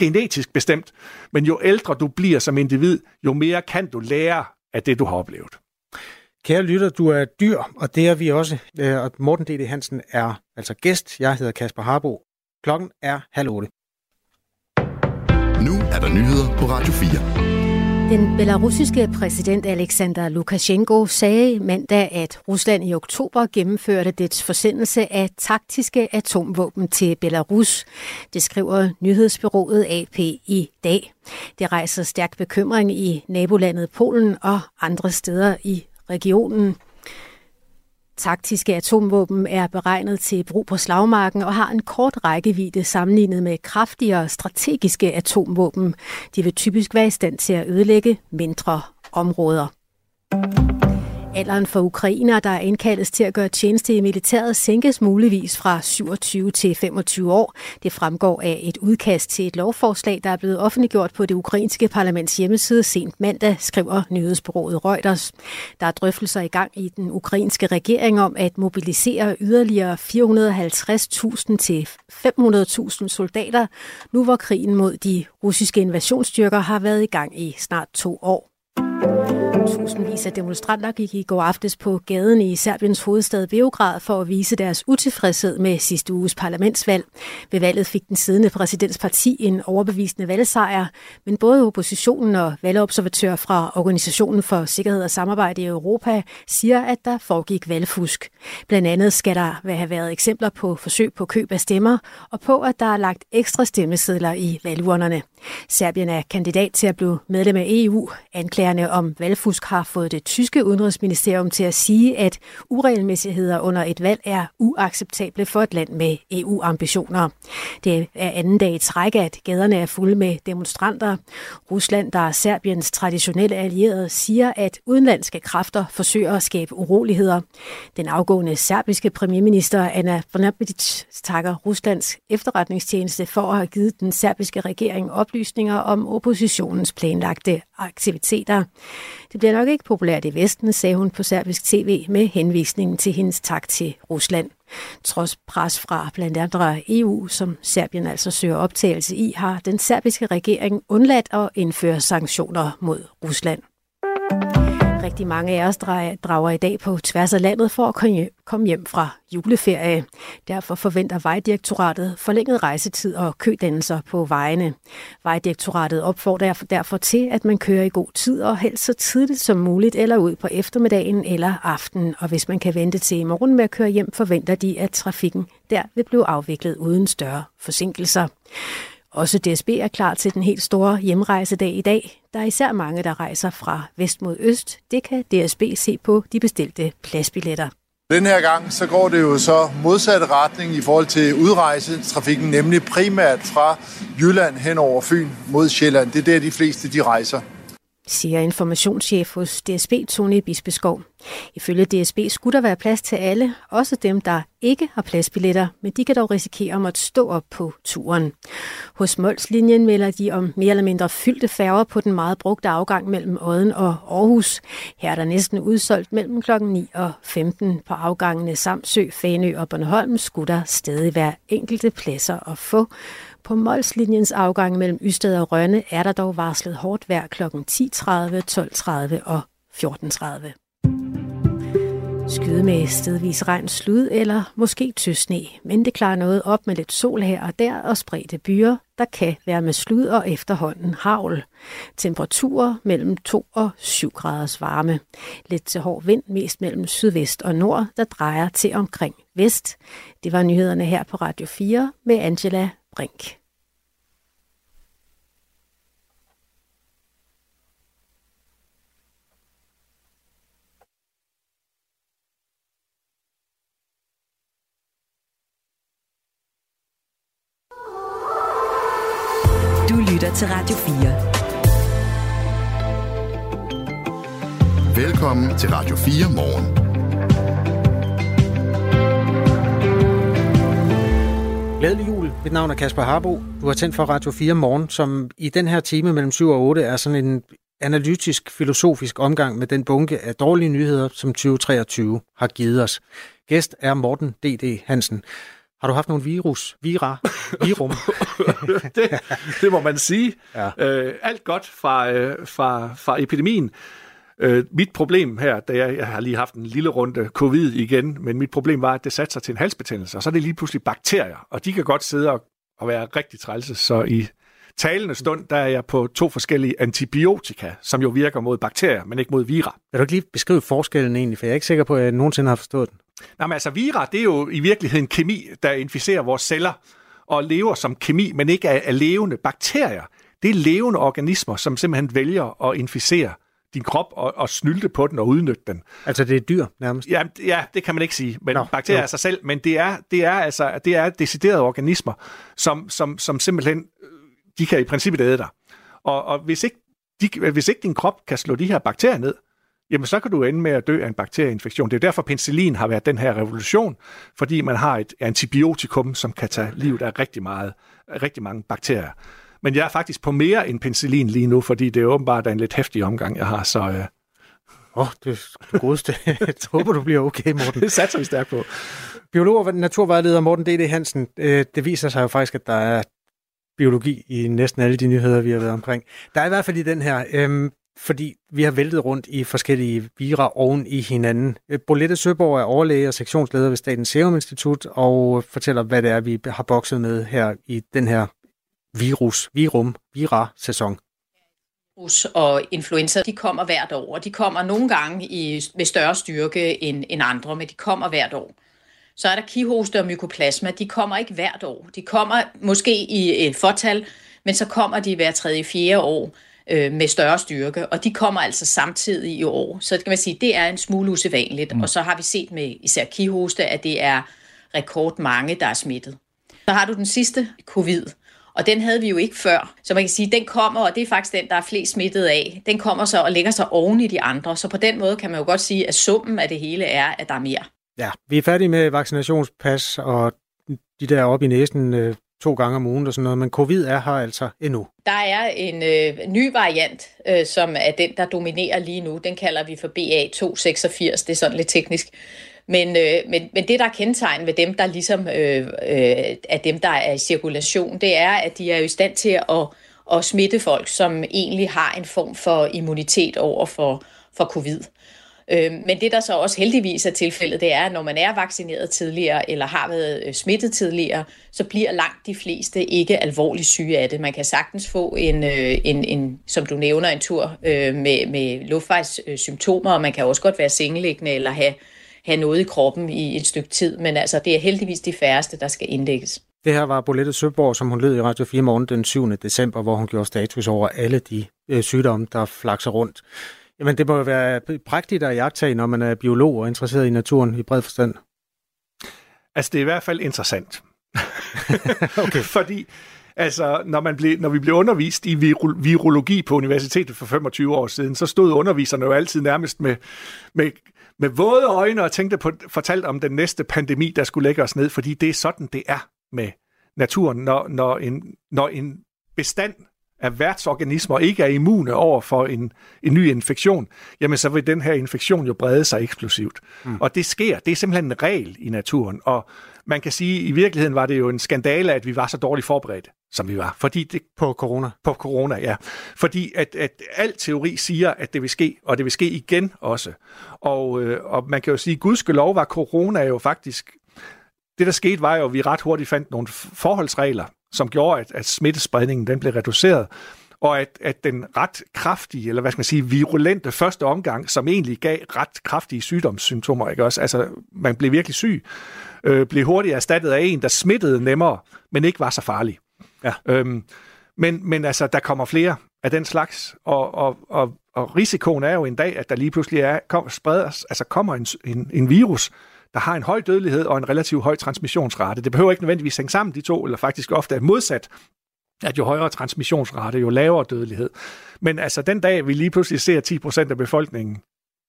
genetisk bestemt. Men jo ældre du bliver som individ, jo mere kan du lære af det, du har oplevet. Kære lytter, du er dyr, og det er vi også. Øh, og Morten D.D. Hansen er altså gæst. Jeg hedder Kasper Harbo. Klokken er halv otte. Nu er der nyheder på Radio 4. Den belarusiske præsident Alexander Lukashenko sagde mandag, at Rusland i oktober gennemførte dets forsendelse af taktiske atomvåben til Belarus. Det skriver nyhedsbyrået AP i dag. Det rejser stærk bekymring i nabolandet Polen og andre steder i regionen. Taktiske atomvåben er beregnet til brug på slagmarken og har en kort rækkevidde sammenlignet med kraftigere strategiske atomvåben. De vil typisk være i stand til at ødelægge mindre områder. Alderen for ukrainer, der er indkaldes til at gøre tjeneste i militæret, sænkes muligvis fra 27 til 25 år. Det fremgår af et udkast til et lovforslag, der er blevet offentliggjort på det ukrainske parlaments hjemmeside sent mandag, skriver nyhedsbureauet Reuters. Der er drøftelser i gang i den ukrainske regering om at mobilisere yderligere 450.000 til 500.000 soldater, nu hvor krigen mod de russiske invasionsstyrker har været i gang i snart to år. Tusindvis af demonstranter gik i går aftes på gaden i Serbiens hovedstad Beograd for at vise deres utilfredshed med sidste uges parlamentsvalg. Ved valget fik den siddende præsidentsparti en overbevisende valgsejr, men både oppositionen og valgobservatører fra Organisationen for Sikkerhed og Samarbejde i Europa siger, at der foregik valgfusk. Blandt andet skal der have været eksempler på forsøg på køb af stemmer og på, at der er lagt ekstra stemmesedler i valgurnerne. Serbien er kandidat til at blive medlem af EU. Anklagerne om valgfusk har fået det tyske udenrigsministerium til at sige, at uregelmæssigheder under et valg er uacceptable for et land med EU-ambitioner. Det er anden dag i træk, at gaderne er fulde med demonstranter. Rusland, der er Serbiens traditionelle allierede, siger, at udenlandske kræfter forsøger at skabe uroligheder. Den afgående serbiske premierminister Anna Brnabic takker Ruslands efterretningstjeneste for at have givet den serbiske regering oplysninger om oppositionens planlagte aktiviteter. Det bliver nok ikke populært i Vesten, sagde hun på serbisk tv med henvisningen til hendes tak til Rusland. Trods pres fra blandt andre EU, som Serbien altså søger optagelse i, har den serbiske regering undladt at indføre sanktioner mod Rusland. Rigtig mange af os drager i dag på tværs af landet for at komme hjem fra juleferie. Derfor forventer Vejdirektoratet forlænget rejsetid og kødannelser på vejene. Vejdirektoratet opfordrer derfor til, at man kører i god tid og helst så tidligt som muligt eller ud på eftermiddagen eller aftenen. Og hvis man kan vente til i morgen med at køre hjem, forventer de, at trafikken der vil blive afviklet uden større forsinkelser. Også DSB er klar til den helt store hjemrejsedag i dag. Der er især mange, der rejser fra vest mod øst. Det kan DSB se på de bestilte pladsbilletter. Den her gang så går det jo så modsatte retning i forhold til udrejsetrafikken, nemlig primært fra Jylland hen over Fyn mod Sjælland. Det er der, de fleste de rejser siger informationschef hos DSB, Tony Bispeskov. Ifølge DSB skulle der være plads til alle, også dem, der ikke har pladsbilletter, men de kan dog risikere at måtte stå op på turen. Hos Molslinjen melder de om mere eller mindre fyldte færger på den meget brugte afgang mellem Odden og Aarhus. Her er der næsten udsolgt mellem kl. 9 og 15 på afgangene Samsø, Fanø og Bornholm skulle der stadig være enkelte pladser at få. På Molslinjens afgang mellem Ystad og Rønne er der dog varslet hårdt vejr kl. 10.30, 12.30 og 14.30. Skyde med stedvis regn, slud eller måske tøsne, men det klarer noget op med lidt sol her og der og spredte byer, der kan være med slud og efterhånden havl. Temperaturer mellem 2 og 7 graders varme. Lidt til hård vind, mest mellem sydvest og nord, der drejer til omkring vest. Det var nyhederne her på Radio 4 med Angela Brink. Du lytter til Radio 4. Velkommen til Radio 4 morgen. Glædelig jul. Mit navn er Kasper Harbo. Du har tændt for Radio 4 morgen, som i den her time mellem 7 og 8 er sådan en analytisk, filosofisk omgang med den bunke af dårlige nyheder, som 2023 har givet os. Gæst er Morten D.D. Hansen. Har du haft nogle virus, vira, virum? det, det må man sige. Ja. Øh, alt godt fra, øh, fra, fra epidemien. Øh, mit problem her, da jeg, jeg har lige haft en lille runde covid igen, men mit problem var, at det satte sig til en halsbetændelse, og så er det lige pludselig bakterier, og de kan godt sidde og, og være rigtig trælse, så i talende stund, der er jeg på to forskellige antibiotika, som jo virker mod bakterier, men ikke mod vira. Vil du ikke lige beskrive forskellen egentlig, for jeg er ikke sikker på, at jeg nogensinde har forstået den. Nej, men altså vira, det er jo i virkeligheden kemi, der inficerer vores celler og lever som kemi, men ikke af, af levende bakterier. Det er levende organismer, som simpelthen vælger at inficere din krop og, og snylte på den og udnytte den. Altså det er dyr nærmest? Ja, ja det kan man ikke sige, men Nå, bakterier jo. er sig selv, men det er, det er altså det er deciderede organismer, som, som, som simpelthen, øh, de kan i princippet æde dig. Og, og hvis, ikke, de, hvis ikke din krop kan slå de her bakterier ned, jamen så kan du ende med at dø af en bakterieinfektion. Det er derfor, penicillin har været den her revolution, fordi man har et antibiotikum, som kan tage livet af rigtig, meget, rigtig mange bakterier. Men jeg er faktisk på mere end penicillin lige nu, fordi det er åbenbart en lidt hæftig omgang, jeg har, så... Øh... Åh, oh, det er det godeste. jeg håber, du bliver okay, Morten. det satser vi stærkt på. Biolog og naturvejleder Morten D.D. Hansen, øh, det viser sig jo faktisk, at der er biologi i næsten alle de nyheder, vi har været omkring. Der er i hvert fald i den her, øhm, fordi vi har væltet rundt i forskellige vira oven i hinanden. Øh, Bolette Søborg er overlæge og sektionsleder ved Statens Serum Institut og fortæller, hvad det er, vi har bokset med her i den her virus, virum, vira-sæson? Virus og influenza, de kommer hvert år, og de kommer nogle gange i, med større styrke end, end andre, men de kommer hvert år. Så er der kihoste og mykoplasma, de kommer ikke hvert år. De kommer måske i et fortal, men så kommer de hver tredje, fjerde år øh, med større styrke, og de kommer altså samtidig i år. Så det kan man sige, det er en smule usædvanligt. Mm. Og så har vi set med især kihoste, at det er rekord mange, der er smittet. Så har du den sidste covid, og den havde vi jo ikke før. Så man kan sige, den kommer, og det er faktisk den, der er flest smittet af. Den kommer så og lægger sig oven i de andre. Så på den måde kan man jo godt sige, at summen af det hele er, at der er mere. Ja, vi er færdige med vaccinationspas og de der op i næsen øh, to gange om ugen og sådan noget, men covid er her altså endnu. Der er en øh, ny variant, øh, som er den, der dominerer lige nu. Den kalder vi for BA286, det er sådan lidt teknisk. Men, øh, men, men det, der er kendetegn ved dem, der ligesom øh, øh, er dem, der er i cirkulation, det er, at de er jo i stand til at, at smitte folk, som egentlig har en form for immunitet over for, for covid. Øh, men det, der så også heldigvis er tilfældet, det er, at når man er vaccineret tidligere, eller har været øh, smittet tidligere, så bliver langt de fleste ikke alvorligt syge af det. Man kan sagtens få en, øh, en, en som du nævner, en tur øh, med, med luftvejssymptomer, og man kan også godt være sengeliggende eller have have noget i kroppen i et stykke tid, men altså det er heldigvis de færreste, der skal indlægges. Det her var Bolette Søborg, som hun lød i Radio 4 morgen den 7. december, hvor hun gjorde status over alle de øh, sygdomme, der flakser rundt. Jamen, det må jo være prægtigt at jagtage, når man er biolog og interesseret i naturen i bred forstand. Altså, det er i hvert fald interessant. okay. Fordi Altså, når, man blev, når vi blev undervist i virologi på universitetet for 25 år siden, så stod underviserne jo altid nærmest med, med med våde øjne og tænkte på, fortalt om den næste pandemi, der skulle lægge os ned, fordi det er sådan, det er med naturen, når, når, en, når en bestand af værtsorganismer ikke er immune over for en, en ny infektion, jamen så vil den her infektion jo brede sig eksplosivt. Mm. Og det sker. Det er simpelthen en regel i naturen. Og man kan sige, at i virkeligheden var det jo en skandale, at vi var så dårligt forberedt, som vi var. Fordi det, på corona? På corona, ja. Fordi at, at al teori siger, at det vil ske, og det vil ske igen også. Og, øh, og man kan jo sige, at gudskelov var corona jo faktisk... Det, der skete, var jo, at vi ret hurtigt fandt nogle forholdsregler, som gjorde, at, at smittespredningen den blev reduceret, og at, at den ret kraftige, eller hvad skal man sige, virulente første omgang, som egentlig gav ret kraftige sygdomssymptomer, ikke også? Altså, man blev virkelig syg, øh, blev hurtigt erstattet af en, der smittede nemmere, men ikke var så farlig. Ja. Øhm, men, men altså, der kommer flere af den slags, og, og, og, og risikoen er jo en dag, at der lige pludselig er, kom, spreder, altså kommer en, en, en virus, der har en høj dødelighed og en relativt høj transmissionsrate. Det behøver ikke nødvendigvis hænge sammen, de to, eller faktisk ofte er modsat, at jo højere transmissionsrate, jo lavere dødelighed. Men altså den dag, vi lige pludselig ser 10% af befolkningen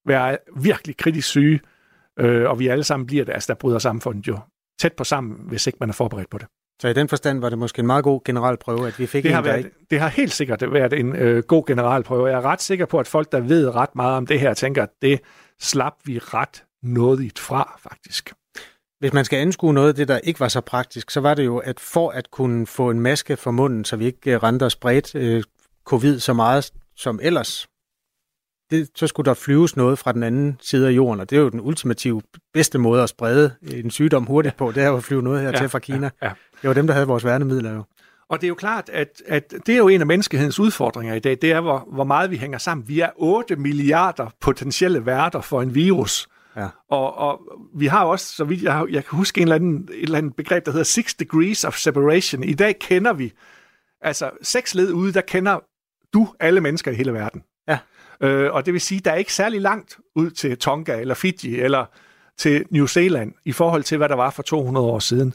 være virkelig kritisk syge, øh, og vi alle sammen bliver det, altså der bryder samfundet jo tæt på sammen, hvis ikke man er forberedt på det. Så i den forstand var det måske en meget god generalprøve, at vi fik det en, har været, Det har helt sikkert været en øh, god generalprøve. Jeg er ret sikker på, at folk, der ved ret meget om det her, tænker, at det slap vi ret nådigt fra, faktisk. Hvis man skal anskue noget af det, der ikke var så praktisk, så var det jo, at for at kunne få en maske for munden, så vi ikke øh, rendte og spredte øh, covid så meget som ellers, det, så skulle der flyves noget fra den anden side af jorden, og det er jo den ultimative bedste måde at sprede en sygdom hurtigt på, det er jo at flyve noget her ja, til fra Kina. Ja, ja. Det var dem, der havde vores værnemidler jo. Og det er jo klart, at, at det er jo en af menneskehedens udfordringer i dag, det er, hvor, hvor meget vi hænger sammen. Vi er 8 milliarder potentielle værter for en virus. Ja. Og, og vi har også, så vidt jeg, jeg kan huske en eller anden, et eller andet begreb, der hedder six degrees of separation. I dag kender vi, altså seks led ude, der kender du alle mennesker i hele verden. Ja. Øh, og det vil sige, der er ikke særlig langt ud til Tonga eller Fiji eller til New Zealand i forhold til, hvad der var for 200 år siden.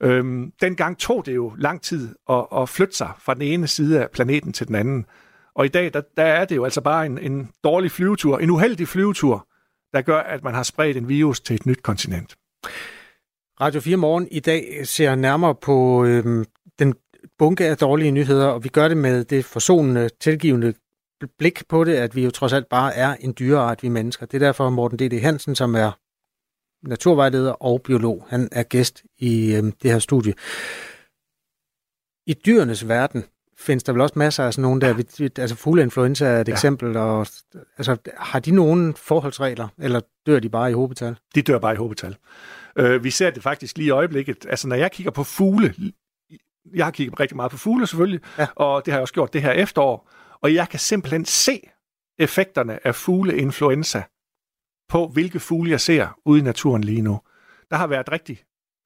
Øhm, dengang tog det jo lang tid at, at flytte sig fra den ene side af planeten til den anden. Og i dag, der, der er det jo altså bare en, en dårlig flyvetur, en uheldig flyvetur, der gør, at man har spredt en virus til et nyt kontinent. Radio 4 Morgen i dag ser nærmere på øhm, den bunke af dårlige nyheder, og vi gør det med det forsonende, tilgivende blik på det, at vi jo trods alt bare er en dyreart, vi mennesker. Det er derfor Morten D.D. Hansen, som er naturvejleder og biolog, han er gæst i øhm, det her studie. I dyrenes verden findes der vel også masser af sådan nogle der, vi, altså fugleinfluenza er et ja. eksempel, og altså, har de nogen forholdsregler, eller dør de bare i hobetal? De dør bare i hobetal. Øh, vi ser det faktisk lige i øjeblikket. Altså, når jeg kigger på fugle, jeg har kigget rigtig meget på fugle selvfølgelig, ja. og det har jeg også gjort det her efterår, og jeg kan simpelthen se effekterne af fugleinfluenza på, hvilke fugle jeg ser ude i naturen lige nu. Der har været rigtig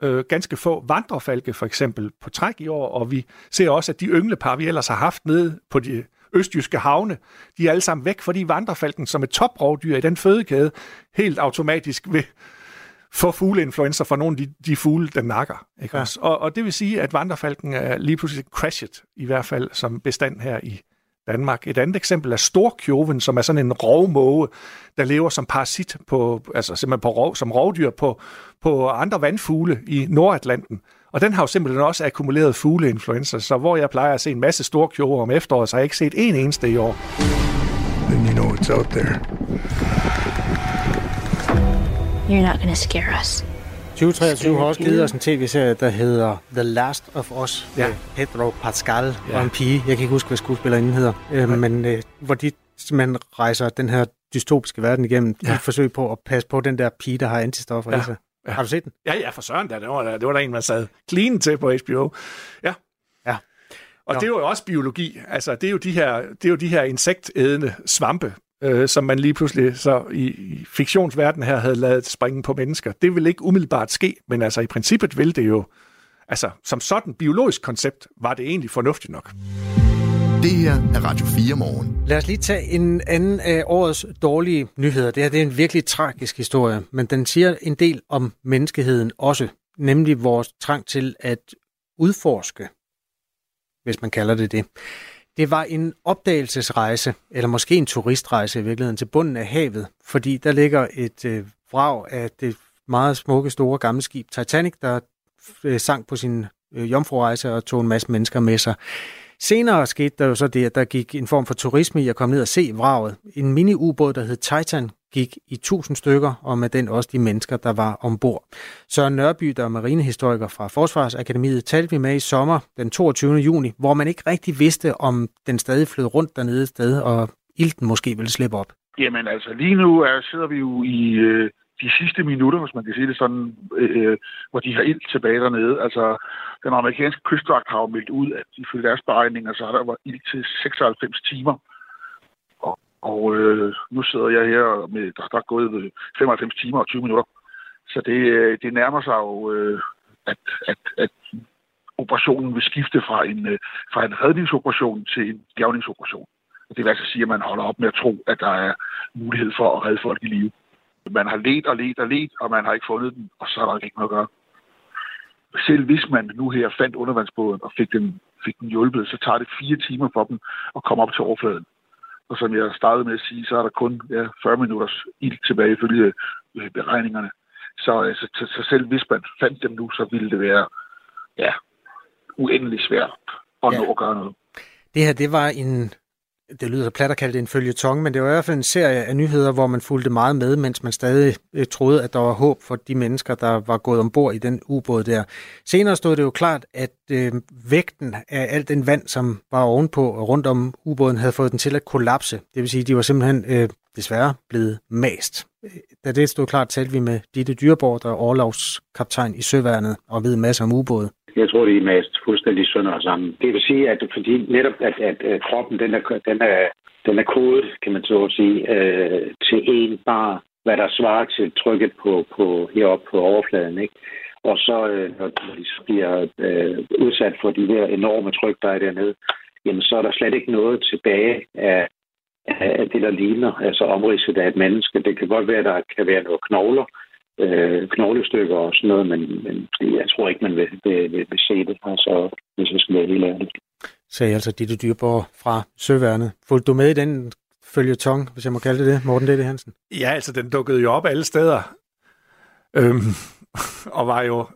øh, ganske få vandrefalke for eksempel på træk i år, og vi ser også, at de ynglepar, vi ellers har haft nede på de østjyske havne, de er alle sammen væk, fordi vandrefalken som et toprovdyr i den fødekæde helt automatisk vil få fugleinfluenza fra nogle af de, de fugle, der nakker. Ikke ja. Og, og det vil sige, at vandrefalken er lige pludselig crashet, i hvert fald som bestand her i Danmark. Et andet eksempel er storkjoven, som er sådan en rovmåge, der lever som parasit på, altså simpelthen på rov, som rovdyr på, på andre vandfugle i Nordatlanten. Og den har jo simpelthen også akkumuleret fugleinfluenza, så hvor jeg plejer at se en masse storkjover om efteråret, så har jeg ikke set en eneste i år. Then you know it's out there. You're not gonna scare us. 2023 har også givet os en tv-serie, der hedder The Last of Us. Ja. Med Pedro Pascal ja. og en pige. Jeg kan ikke huske, hvad skuespillerinden hedder. Øh, men øh, hvor de simpelthen rejser den her dystopiske verden igennem ja. i forsøg på at passe på den der pige, der har antistoffer ja. i sig. Ja. Har du set den? Ja, ja, for søren da. Det var, det var der en, man sad clean til på HBO. Ja. Ja. Og Nå. det er jo også biologi. Altså, det er jo de her, det er jo de her insektædende svampe, øh, som man lige pludselig så i, i fiktionsverdenen her havde lavet springe på mennesker. Det vil ikke umiddelbart ske, men altså i princippet vil det jo, altså som sådan biologisk koncept, var det egentlig fornuftigt nok. Det her er Radio 4 morgen. Lad os lige tage en anden af årets dårlige nyheder. Det her det er en virkelig tragisk historie, men den siger en del om menneskeheden også, nemlig vores trang til at udforske, hvis man kalder det det. Det var en opdagelsesrejse, eller måske en turistrejse i virkeligheden, til bunden af havet, fordi der ligger et øh, vrag af det meget smukke, store gamle skib Titanic, der øh, sank på sin øh, jomfrurejse og tog en masse mennesker med sig. Senere skete der jo så det, at der gik en form for turisme i at komme ned og se vraget. En mini-ubåd, der hed Titan, gik i tusind stykker, og med den også de mennesker, der var ombord. Søren Nørby, der er marinehistoriker fra Forsvarsakademiet, talte vi med i sommer den 22. juni, hvor man ikke rigtig vidste, om den stadig flød rundt dernede et sted, og ilten måske ville slippe op. Jamen altså, lige nu er, sidder vi jo i øh, de sidste minutter, hvis man kan sige det sådan, øh, hvor de har ild tilbage dernede. Altså, den amerikanske kystvagt har jo meldt ud, at ifølge deres beregninger, så har der været ild til 96 timer. Og, øh, nu sidder jeg her med, der, der er gået øh, 95 timer og 20 minutter. Så det, øh, det nærmer sig jo, øh, at, at, at operationen vil skifte fra en, øh, fra en redningsoperation til en gavningsoperation. Det vil altså sige, at man holder op med at tro, at der er mulighed for at redde folk i live. Man har let og let og let, og man har ikke fundet den, og så er der ikke noget at gøre. Selv hvis man nu her fandt undervandsbåden og fik den, fik den hjulpet, så tager det fire timer for dem at komme op til overfladen. Og som jeg startede med at sige, så er der kun ja, 40 minutters ild tilbage ifølge øh, beregningerne. Så, altså, så, så selv hvis man fandt dem nu, så ville det være ja, uendelig svært at ja. nå at gøre noget. Det her, det var en det lyder så plat at kalde det en følgetong, men det var i hvert fald en serie af nyheder, hvor man fulgte meget med, mens man stadig øh, troede, at der var håb for de mennesker, der var gået ombord i den ubåd der. Senere stod det jo klart, at øh, vægten af alt den vand, som var ovenpå og rundt om ubåden, havde fået den til at kollapse. Det vil sige, at de var simpelthen øh, desværre blevet mast. Da det stod klart, talte vi med Ditte Dyrborg, der er overlovskaptajn i Søværnet og ved masser om ubåde. Jeg tror, det er mast fuldstændig sønder sammen. Det vil sige, at fordi netop at, at, at kroppen den er, den er, den er kodet, kan man så sige, øh, til en bar, hvad der svarer til trykket på, på heroppe på overfladen. Ikke? Og så, øh, når de så bliver øh, udsat for de her enorme tryk, der er dernede, jamen så er der slet ikke noget tilbage af, af det, der ligner, altså omridset af et menneske. Det kan godt være, at der kan være noget knogler, øh, knoglestykker og sådan noget, men, men jeg tror ikke, man vil, vil, vil, vil se det, altså, hvis jeg skal være helt ærlig. Sagde altså Ditte Dyrborg fra Søværnet. Fulgte du med i den følgetong, hvis jeg må kalde det det, Morten Dette Hansen? Ja, altså den dukkede jo op alle steder. Øhm, og var jo...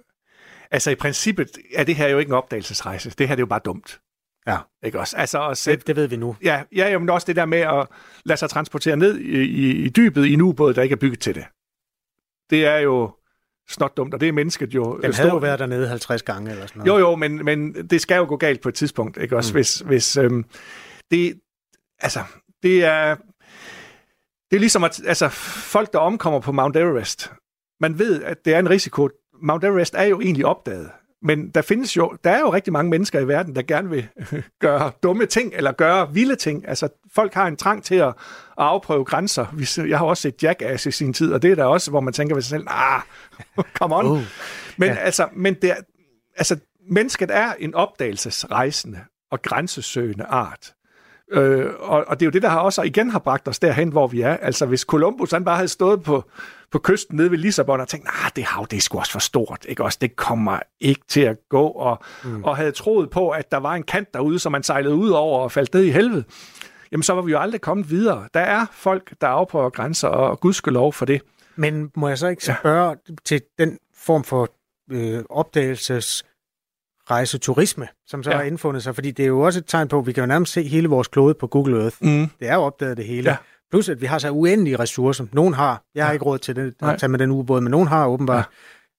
Altså i princippet er det her jo ikke en opdagelsesrejse. Det her det er jo bare dumt. Ja. Ikke også? Altså at sætte, det, det ved vi nu. Ja, ja jamen også det der med at lade sig transportere ned i, i, i dybet i en ubåd, der ikke er bygget til det. Det er jo snot dumt, og det er mennesket jo... Den havde jo været dernede 50 gange eller sådan noget. Jo, jo, men, men det skal jo gå galt på et tidspunkt, ikke også? Mm. Hvis, hvis øhm, det... Altså, det er... Det er ligesom, at altså, folk, der omkommer på Mount Everest, man ved, at det er en risiko. Mount Everest er jo egentlig opdaget. Men der findes jo, der er jo rigtig mange mennesker i verden, der gerne vil gøre dumme ting, eller gøre vilde ting. Altså, folk har en trang til at, at afprøve grænser. Jeg har også set Jackass i sin tid, og det er der også, hvor man tænker ved sig selv, ah, come on. Uh, men ja. altså, men det er, altså, mennesket er en opdagelsesrejsende og grænsesøgende art. Øh, og, og det er jo det, der har også igen har bragt os derhen, hvor vi er. Altså, hvis Columbus han bare havde stået på, på kysten nede ved Lissabon og tænkt, nah, det hav, det er sgu også for stort, ikke også? Det kommer ikke til at gå, og, mm. og havde troet på, at der var en kant derude, som man sejlede ud over og faldt ned i helvede, jamen så var vi jo aldrig kommet videre. Der er folk, der afprøver grænser, og gudskelov for det. Men må jeg så ikke spørge ja. til den form for øh, opdagelses rejseturisme, som så ja. har indfundet sig, fordi det er jo også et tegn på, at vi kan jo nærmest se hele vores klode på Google Earth. Mm. Det er jo opdaget det hele. Ja. Plus at vi har så uendelige ressourcer. Nogen har, jeg har ja. ikke råd til det, at tage med den ubåd, men nogen har åbenbart. Ja.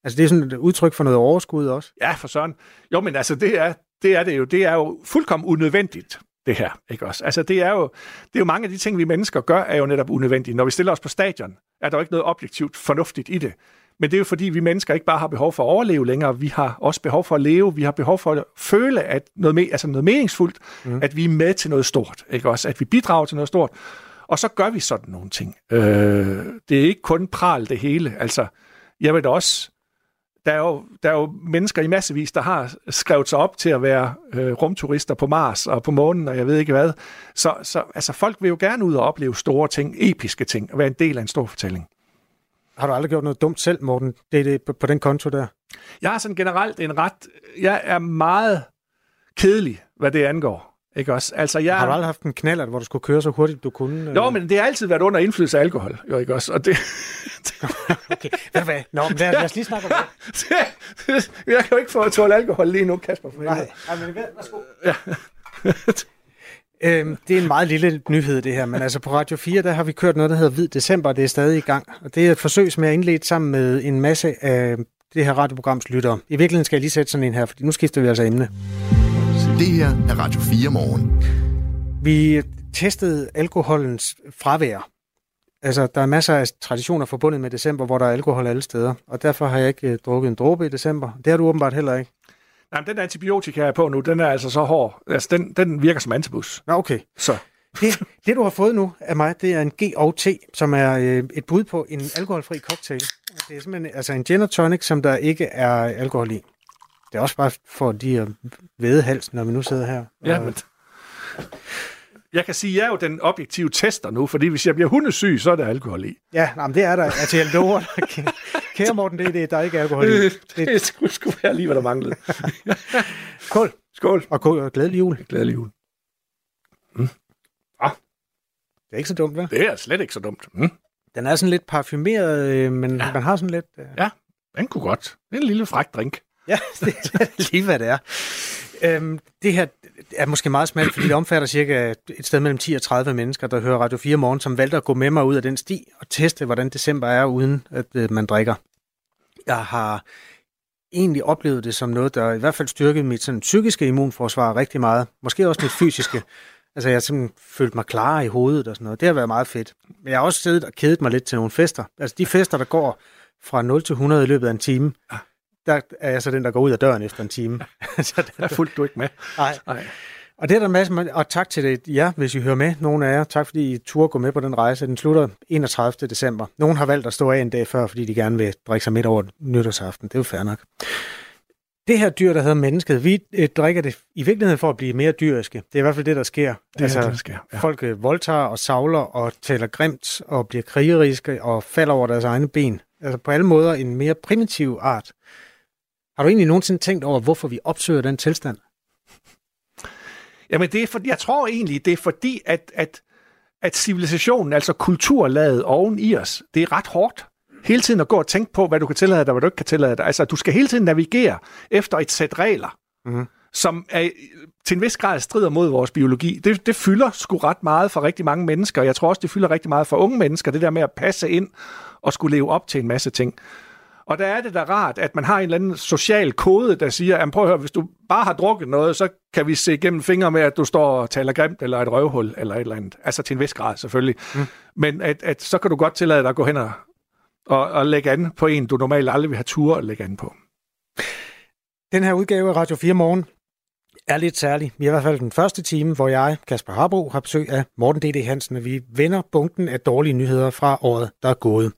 Altså det er sådan et udtryk for noget overskud også. Ja, for sådan. Jo, men altså det er, det er det jo. Det er jo fuldkommen unødvendigt det her, ikke også? Altså det er jo, det er jo mange af de ting, vi mennesker gør, er jo netop unødvendige. Når vi stiller os på stadion, er der jo ikke noget objektivt fornuftigt i det. Men det er jo fordi, vi mennesker ikke bare har behov for at overleve længere, vi har også behov for at leve, vi har behov for at føle at noget, me- altså noget meningsfuldt, mm. at vi er med til noget stort, ikke også? At vi bidrager til noget stort. Og så gør vi sådan nogle ting. Øh, det er ikke kun pral det hele. Altså, jeg ved også, der er, jo, der er jo mennesker i massevis, der har skrevet sig op til at være øh, rumturister på Mars og på månen, og jeg ved ikke hvad. Så, så altså, folk vil jo gerne ud og opleve store ting, episke ting, og være en del af en stor fortælling. Har du aldrig gjort noget dumt selv, Morten, det er det, på, på den konto der? Jeg har sådan generelt en ret... Jeg er meget kedelig, hvad det angår. Ikke også? Altså, jeg... Har du aldrig haft en knaller, hvor du skulle køre så hurtigt, du kunne? Jo, men det har altid været under indflydelse af alkohol. Jo, ikke også? Og det... okay, hvad, hvad? Nå, men lad, lad os lige snakke om det. jeg kan jo ikke få at tåle alkohol lige nu, Kasper. For Nej, Nej men værsgo. Ja. Øhm, det er en meget lille nyhed, det her, men altså på Radio 4, der har vi kørt noget, der hedder Hvid December, og det er stadig i gang. Og det er et forsøg, som jeg har indledt sammen med en masse af det her radioprograms lyttere. I virkeligheden skal jeg lige sætte sådan en her, for nu skifter vi altså emne. Det her er Radio 4 morgen. Vi testede alkoholens fravær. Altså, der er masser af traditioner forbundet med december, hvor der er alkohol alle steder, og derfor har jeg ikke uh, drukket en dråbe i december. Det har du åbenbart heller ikke. Jamen, den antibiotika, jeg er på nu, den er altså så hård. Altså, den, den virker som antibus. Nå, okay. Så. Det, det, du har fået nu af mig, det er en G&T, som er øh, et bud på en alkoholfri cocktail. Det er simpelthen altså en gin og tonic, som der ikke er alkohol i. Det er også bare for de at væde halsen, når vi nu sidder her. Ja, men... Jeg kan sige, at jeg er jo den objektive tester nu, fordi hvis jeg bliver hundesyg, så er der alkohol i. Ja, nej, men det er der. Altså, jeg lover dig. Kære Morten, det er det, der er ikke alkohol i. Det, det skulle, skulle være lige, hvad der manglede. Skål. Skål. Og, og glædelig jul. Glædelig jul. Mm. Ah. Det er ikke så dumt, vel? Det er slet ikke så dumt. Mm. Den er sådan lidt parfumeret, øh, men ja. man har sådan lidt... Uh... Ja, den kunne godt. Det er en lille fræk drink. Ja, det er lige, hvad det er. Øhm, det her er måske meget smalt, fordi det omfatter cirka et sted mellem 10 og 30 mennesker, der hører Radio 4 morgen, som valgte at gå med mig ud af den sti og teste, hvordan december er, uden at øh, man drikker. Jeg har egentlig oplevet det som noget, der i hvert fald styrkede mit sådan, psykiske immunforsvar rigtig meget. Måske også mit fysiske. Altså, jeg har simpelthen følt mig klar i hovedet og sådan noget. Det har været meget fedt. Men jeg har også siddet og kedet mig lidt til nogle fester. Altså, de fester, der går fra 0 til 100 i løbet af en time, der er jeg så den, der går ud af døren efter en time. så der fulgte du ikke med. Nej. Nej. Og det er der masser, og tak til det, ja, hvis I hører med, nogle af jer. Tak fordi I turde gå med på den rejse. Den slutter 31. december. Nogle har valgt at stå af en dag før, fordi de gerne vil drikke sig midt over nytårsaften. Det er jo fair nok. Det her dyr, der hedder mennesket, vi øh, drikker det i virkeligheden for at blive mere dyriske. Det er i hvert fald det, der sker. Det er altså, det, der sker. Ja. Folk øh, voldtager og savler og taler grimt og bliver krigeriske og falder over deres egne ben. Altså på alle måder en mere primitiv art. Har du egentlig nogensinde tænkt over, hvorfor vi opsøger den tilstand? Jamen, det er for, jeg tror egentlig, det er fordi, at, at, at civilisationen, altså kulturlaget oven i os, det er ret hårdt. Hele tiden at gå og tænke på, hvad du kan tillade dig, hvad du ikke kan tillade dig. Altså, du skal hele tiden navigere efter et sæt regler, mm-hmm. som er, til en vis grad strider mod vores biologi. Det, det fylder sgu ret meget for rigtig mange mennesker, og jeg tror også, det fylder rigtig meget for unge mennesker, det der med at passe ind og skulle leve op til en masse ting. Og der er det da rart, at man har en eller anden social kode, der siger, at prøv at høre, hvis du bare har drukket noget, så kan vi se igennem fingre med, at du står og taler grimt, eller et røvhul, eller et eller andet. Altså til en vis grad selvfølgelig. Mm. Men at, at så kan du godt tillade dig at gå hen og, og, og lægge an på en, du normalt aldrig vil have tur at lægge an på. Den her udgave af Radio 4 Morgen er lidt særlig. Vi er i hvert fald den første time, hvor jeg, Kasper Harbo, har besøg af Morten D.D. Hansen, og vi vender bunken af dårlige nyheder fra året, der er gået.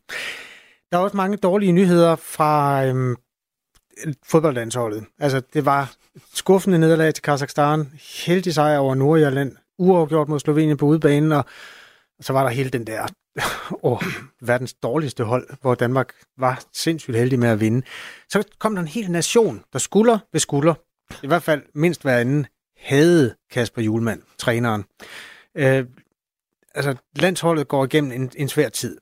Der er også mange dårlige nyheder fra øhm, fodboldlandsholdet. Altså, det var skuffende nederlag til Kazakhstan, heldig sejr over Nordjylland, uafgjort mod Slovenien på udebanen, og så var der hele den der oh, verdens dårligste hold, hvor Danmark var sindssygt heldig med at vinde. Så kom der en hel nation, der skulder ved skulder, i hvert fald mindst hver anden, havde Kasper Julemand, træneren. Øh, altså, landsholdet går igennem en, en svær tid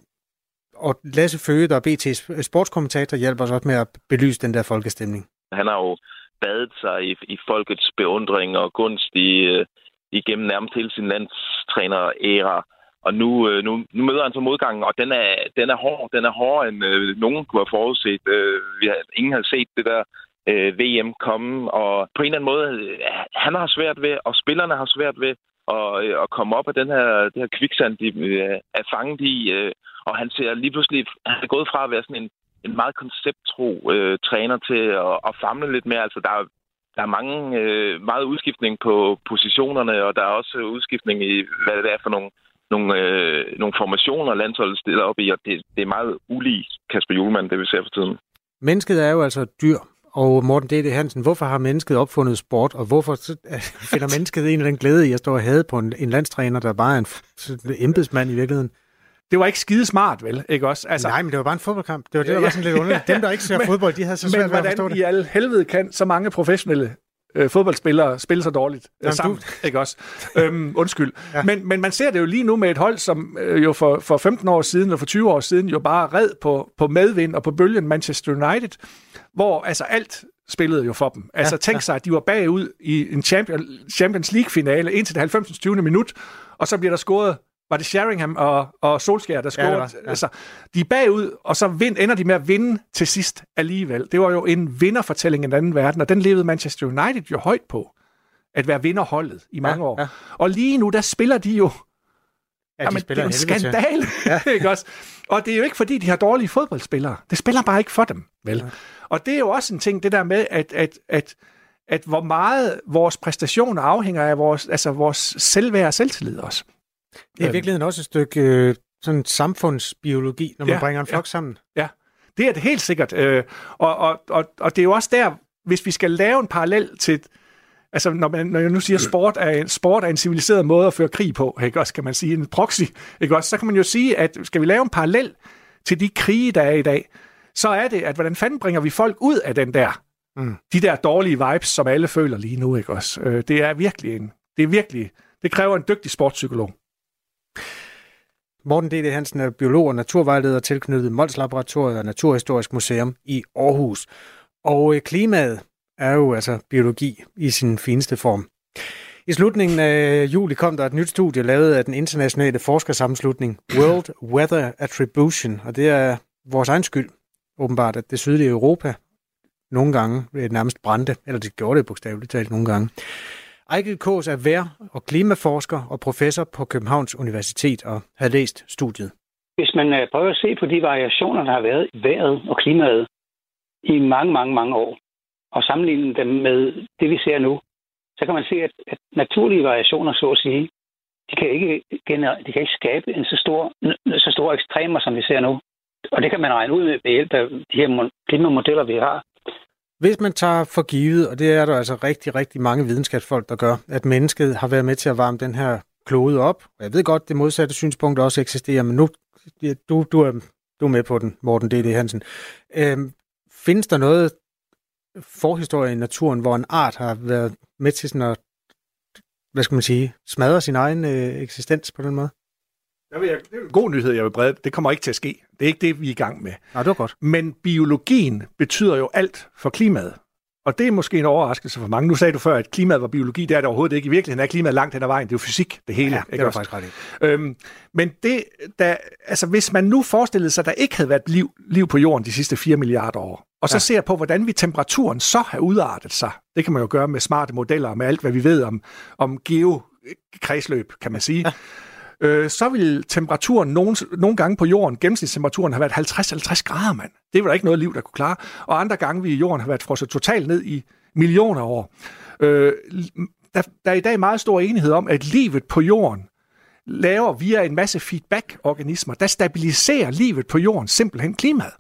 og Lasse Føge, der er BT's øh, sportskommentator, hjælper os også med at belyse den der folkestemning. Han har jo badet sig i, i folkets beundring og gunst i, øh, igennem nærmest hele sin landstræner-æra. Og nu, øh, nu, nu møder han så modgangen, og den er, den er hård. Den er hårdere, end øh, nogen kunne have forudset. Øh, vi har, ingen har set det der øh, VM komme, og på en eller anden måde, øh, han har svært ved, og spillerne har svært ved og, øh, og komme op af den her, det her kviksand, de øh, er fanget i. Øh, og han ser lige pludselig, han er gået fra at være sådan en, en meget koncepttro øh, træner til at, at famle lidt mere. Altså, der er, der er mange, øh, meget udskiftning på positionerne, og der er også udskiftning i, hvad det er for nogle, nogle, øh, nogle formationer, landsholdet stiller op i, og det, det er meget ulig Kasper Julemand, det vi ser for tiden. Mennesket er jo altså dyr, og Morten D.D. Hansen, hvorfor har mennesket opfundet sport, og hvorfor finder mennesket en af den glæde i at stå og have på en, en landstræner, der bare er en, embedsmand i virkeligheden? det var ikke skide smart, vel? Ikke også? Altså, Nej, men det var bare en fodboldkamp. Det var det, der var sådan lidt underligt. Dem, der ikke ser men, fodbold, de havde så svært ved at forstå det. Men hvordan i al helvede kan så mange professionelle øh, fodboldspillere spille så dårligt øh, Jamen, sammen, du... ikke også? øhm, undskyld. Ja. Men, men man ser det jo lige nu med et hold, som øh, jo for, for 15 år siden og for 20 år siden jo bare red på, på medvind og på bølgen Manchester United, hvor altså alt spillede jo for dem. Altså ja, tænk ja. sig, at de var bagud i en Champion, Champions League-finale indtil det 90. 20. minut, og så bliver der scoret var det Sheringham og, og Solskjaer, der scorede. Ja, var, ja. altså, de er bagud, og så vind, ender de med at vinde til sidst alligevel. Det var jo en vinderfortælling i den anden verden, og den levede Manchester United jo højt på. At være vinderholdet i mange ja, år. Ja. Og lige nu, der spiller de jo Ja, de Jamen, det er en skandal, ja. ikke også? Og det er jo ikke, fordi de har dårlige fodboldspillere. Det spiller bare ikke for dem, vel? Ja. Og det er jo også en ting, det der med, at, at, at, at hvor meget vores præstationer afhænger af vores, altså vores selvværd og selvtillid også. Det er i øhm. virkeligheden også et stykke øh, sådan samfundsbiologi, når man ja, bringer en flok ja, sammen. Ja, det er det helt sikkert. Øh, og, og, og, og det er jo også der, hvis vi skal lave en parallel til, altså når, man, når jeg nu siger, sport er, sport er en civiliseret måde at føre krig på, ikke også, kan man sige, en proxy, ikke også, så kan man jo sige, at skal vi lave en parallel til de krige, der er i dag, så er det, at hvordan fanden bringer vi folk ud af den der, mm. de der dårlige vibes, som alle føler lige nu, ikke også. Øh, det er virkelig en, det er virkelig, det kræver en dygtig sportspsykolog. Morten D.D. Hansen er biolog og naturvejleder tilknyttet Mols Laboratoriet og Naturhistorisk Museum i Aarhus. Og øh, klimaet er jo altså biologi i sin fineste form. I slutningen af juli kom der et nyt studie lavet af den internationale forskersammenslutning World Weather Attribution, og det er vores egen skyld, åbenbart, at det sydlige Europa nogle gange øh, nærmest brændte, eller det gjorde det bogstaveligt talt nogle gange. Ejkel Kås er vær- og klimaforsker og professor på Københavns Universitet og har læst studiet. Hvis man øh, prøver at se på de variationer, der har været i vejret og klimaet i mange, mange, mange år, og sammenligne dem med det, vi ser nu, så kan man se, at, at naturlige variationer, så at sige, de kan ikke, gener- de kan ikke skabe en så stor, så store ekstremer, som vi ser nu. Og det kan man regne ud med ved hjælp af de her klimamodeller, vi har. Hvis man tager for givet, og det er der altså rigtig, rigtig mange videnskabsfolk, der gør, at mennesket har været med til at varme den her klode op. Jeg ved godt, det modsatte synspunkt også eksisterer, men nu du, du, er, du er med på den, Morten D.D. Hansen. Øhm, findes der noget forhistorie i naturen, hvor en art har været med til sådan at, hvad skal man sige, smadre sin egen øh, eksistens på den måde? Jeg vil, det er en god nyhed, jeg vil brede. Det kommer ikke til at ske. Det er ikke det, vi er i gang med. Nej, det var godt. Men biologien betyder jo alt for klimaet. Og det er måske en overraskelse for mange. Nu sagde du før, at klimaet var biologi. Det er det overhovedet ikke. I virkeligheden er klimaet langt hen ad vejen. Det er jo fysik, det hele. Ja, det er faktisk ret øhm, Men det, der, altså, hvis man nu forestillede sig, at der ikke havde været liv, liv på jorden de sidste 4 milliarder år, og så ja. ser på, hvordan vi temperaturen så har udartet sig. Det kan man jo gøre med smarte modeller og med alt, hvad vi ved om, om geokredsløb, kan man sige. Ja øh, så vil temperaturen nogle, nogle gange på jorden, gennemsnitstemperaturen, have været 50-50 grader, mand. Det var der ikke noget liv, der kunne klare. Og andre gange vil jorden have været frosset totalt ned i millioner af år. Øh, der, der er i dag meget stor enighed om, at livet på jorden laver via en masse feedback-organismer, der stabiliserer livet på jorden simpelthen klimaet.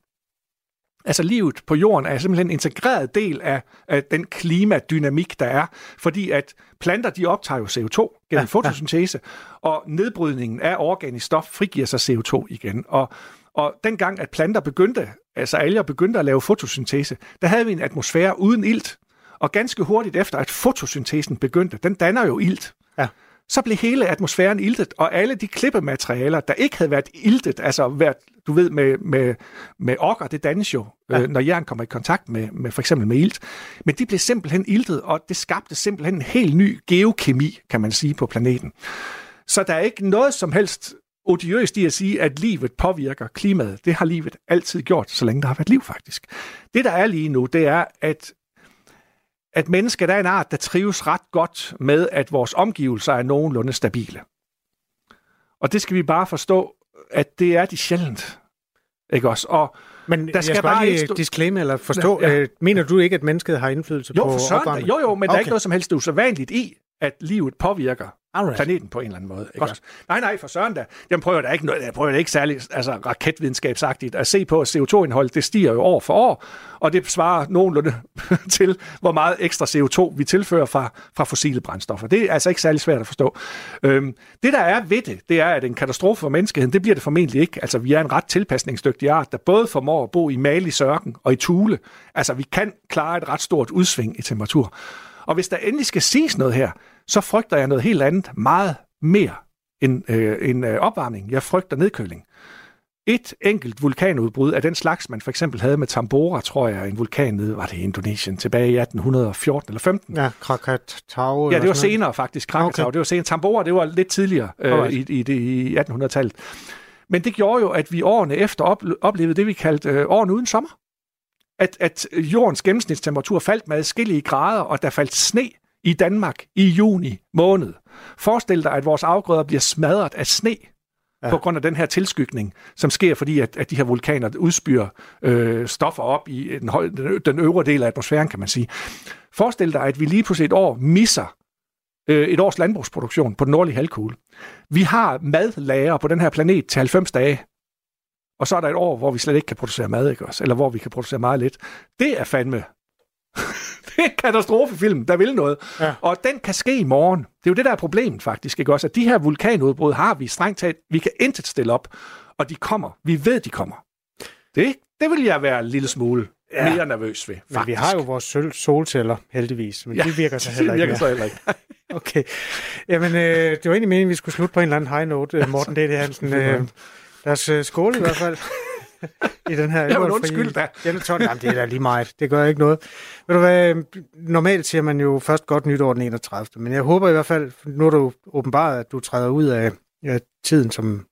Altså livet på jorden er simpelthen en integreret del af, af den klimadynamik, der er, fordi at planter de optager jo CO2 gennem ja, fotosyntese, ja. og nedbrydningen af organisk stof frigiver sig CO2 igen. Og, og dengang, at planter begyndte, altså alger begyndte at lave fotosyntese, der havde vi en atmosfære uden ilt. Og ganske hurtigt efter, at fotosyntesen begyndte, den danner jo ilt. Ja så blev hele atmosfæren iltet, og alle de klippematerialer, der ikke havde været iltet, altså været, du ved, med, med, med okker, det dannes jo, ja. øh, når jern kommer i kontakt med, med for eksempel med ilt, men de blev simpelthen iltet, og det skabte simpelthen en helt ny geokemi, kan man sige, på planeten. Så der er ikke noget som helst odiøst i at sige, at livet påvirker klimaet. Det har livet altid gjort, så længe der har været liv faktisk. Det, der er lige nu, det er, at at mennesket er en art, der trives ret godt med, at vores omgivelser er nogenlunde stabile. Og det skal vi bare forstå, at det er de sjældent. Ikke også? Og men der skal jeg skal bare lige stå... disclaimer eller forstå, ja. Øh, mener du ikke, at mennesket har indflydelse jo, på opvarmning? Jo, jo, men okay. der er ikke noget som helst usædvanligt i, at livet påvirker Alright. planeten på en eller anden måde. Ikke også? Nej, nej, for søren da. Jeg prøver da ikke, noget, jeg prøver da ikke særligt altså, raketvidenskabsagtigt at se på, at CO2-indholdet det stiger jo år for år, og det svarer nogenlunde til, hvor meget ekstra CO2 vi tilfører fra, fra fossile brændstoffer. Det er altså ikke særlig svært at forstå. Øhm, det, der er ved det, det er, at en katastrofe for menneskeheden, det bliver det formentlig ikke. Altså, vi er en ret tilpasningsdygtig art, der både formår at bo i Mali, Sørken og i Tule. Altså, vi kan klare et ret stort udsving i temperatur. Og hvis der endelig skal siges noget her, så frygter jeg noget helt andet, meget mere end, øh, end øh, opvarmning. Jeg frygter nedkøling. Et enkelt vulkanudbrud af den slags, man for eksempel havde med Tambora, tror jeg, en vulkan nede, var det i Indonesien, tilbage i 1814 eller 15. Ja, Krakatau. Ja, det var senere faktisk, Krakatau. Okay. Det var senere. Tambora, det var lidt tidligere øh, i, i, i, i 1800-tallet. Men det gjorde jo, at vi årene efter oplevede det, vi kaldte øh, årene uden sommer. At, at jordens gennemsnitstemperatur faldt med adskillige grader, og der faldt sne i Danmark i juni måned. Forestil dig, at vores afgrøder bliver smadret af sne ja. på grund af den her tilskygning, som sker, fordi at, at de her vulkaner udspyrer øh, stoffer op i den, høj, den øvre del af atmosfæren, kan man sige. Forestil dig, at vi lige pludselig et år misser øh, et års landbrugsproduktion på den nordlige halvkugle. Vi har madlager på den her planet til 90 dage, og så er der et år, hvor vi slet ikke kan producere mad, ikke også? eller hvor vi kan producere meget lidt. Det er fandme det er katastrofefilm, der vil noget. Ja. Og den kan ske i morgen. Det er jo det, der er problemet faktisk. Ikke? Også, at de her vulkanudbrud har vi strengt taget. Vi kan intet stille op, og de kommer. Vi ved, de kommer. Det, det vil jeg være en lille smule ja. mere nervøs ved. Faktisk. Men vi har jo vores solceller, heldigvis. Men ja, de virker så heller ikke. de virker så heller ikke. okay. Jamen, øh, det var egentlig meningen, at vi skulle slutte på en eller anden high note, øh, Morten D. Hansen. Øh, lad os øh, skåle i hvert fald. i den her Jamen undskyld da. Jamen det er da lige meget. Det gør ikke noget. Ved du hvad, normalt siger man jo først godt nytår den 31. Men jeg håber i hvert fald, nu er du åbenbart, at du træder ud af ja, tiden som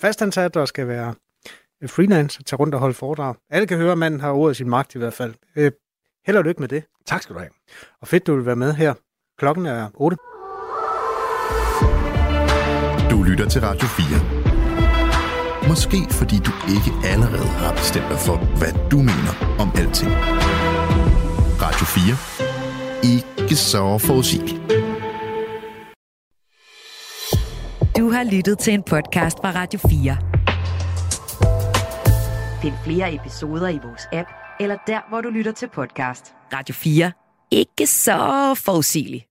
fastansat og skal være freelance og tage rundt og holde foredrag. Alle kan høre, at manden har ordet sin magt i hvert fald. Øh, held og lykke med det. Tak skal du have. Og fedt, du vil være med her. Klokken er 8. Du lytter til Radio 4. Måske fordi du ikke allerede har bestemt dig for, hvad du mener om alting. Radio 4. Ikke så forudsigeligt. Du har lyttet til en podcast fra Radio 4. Find flere episoder i vores app, eller der, hvor du lytter til podcast. Radio 4. Ikke så forudsigeligt.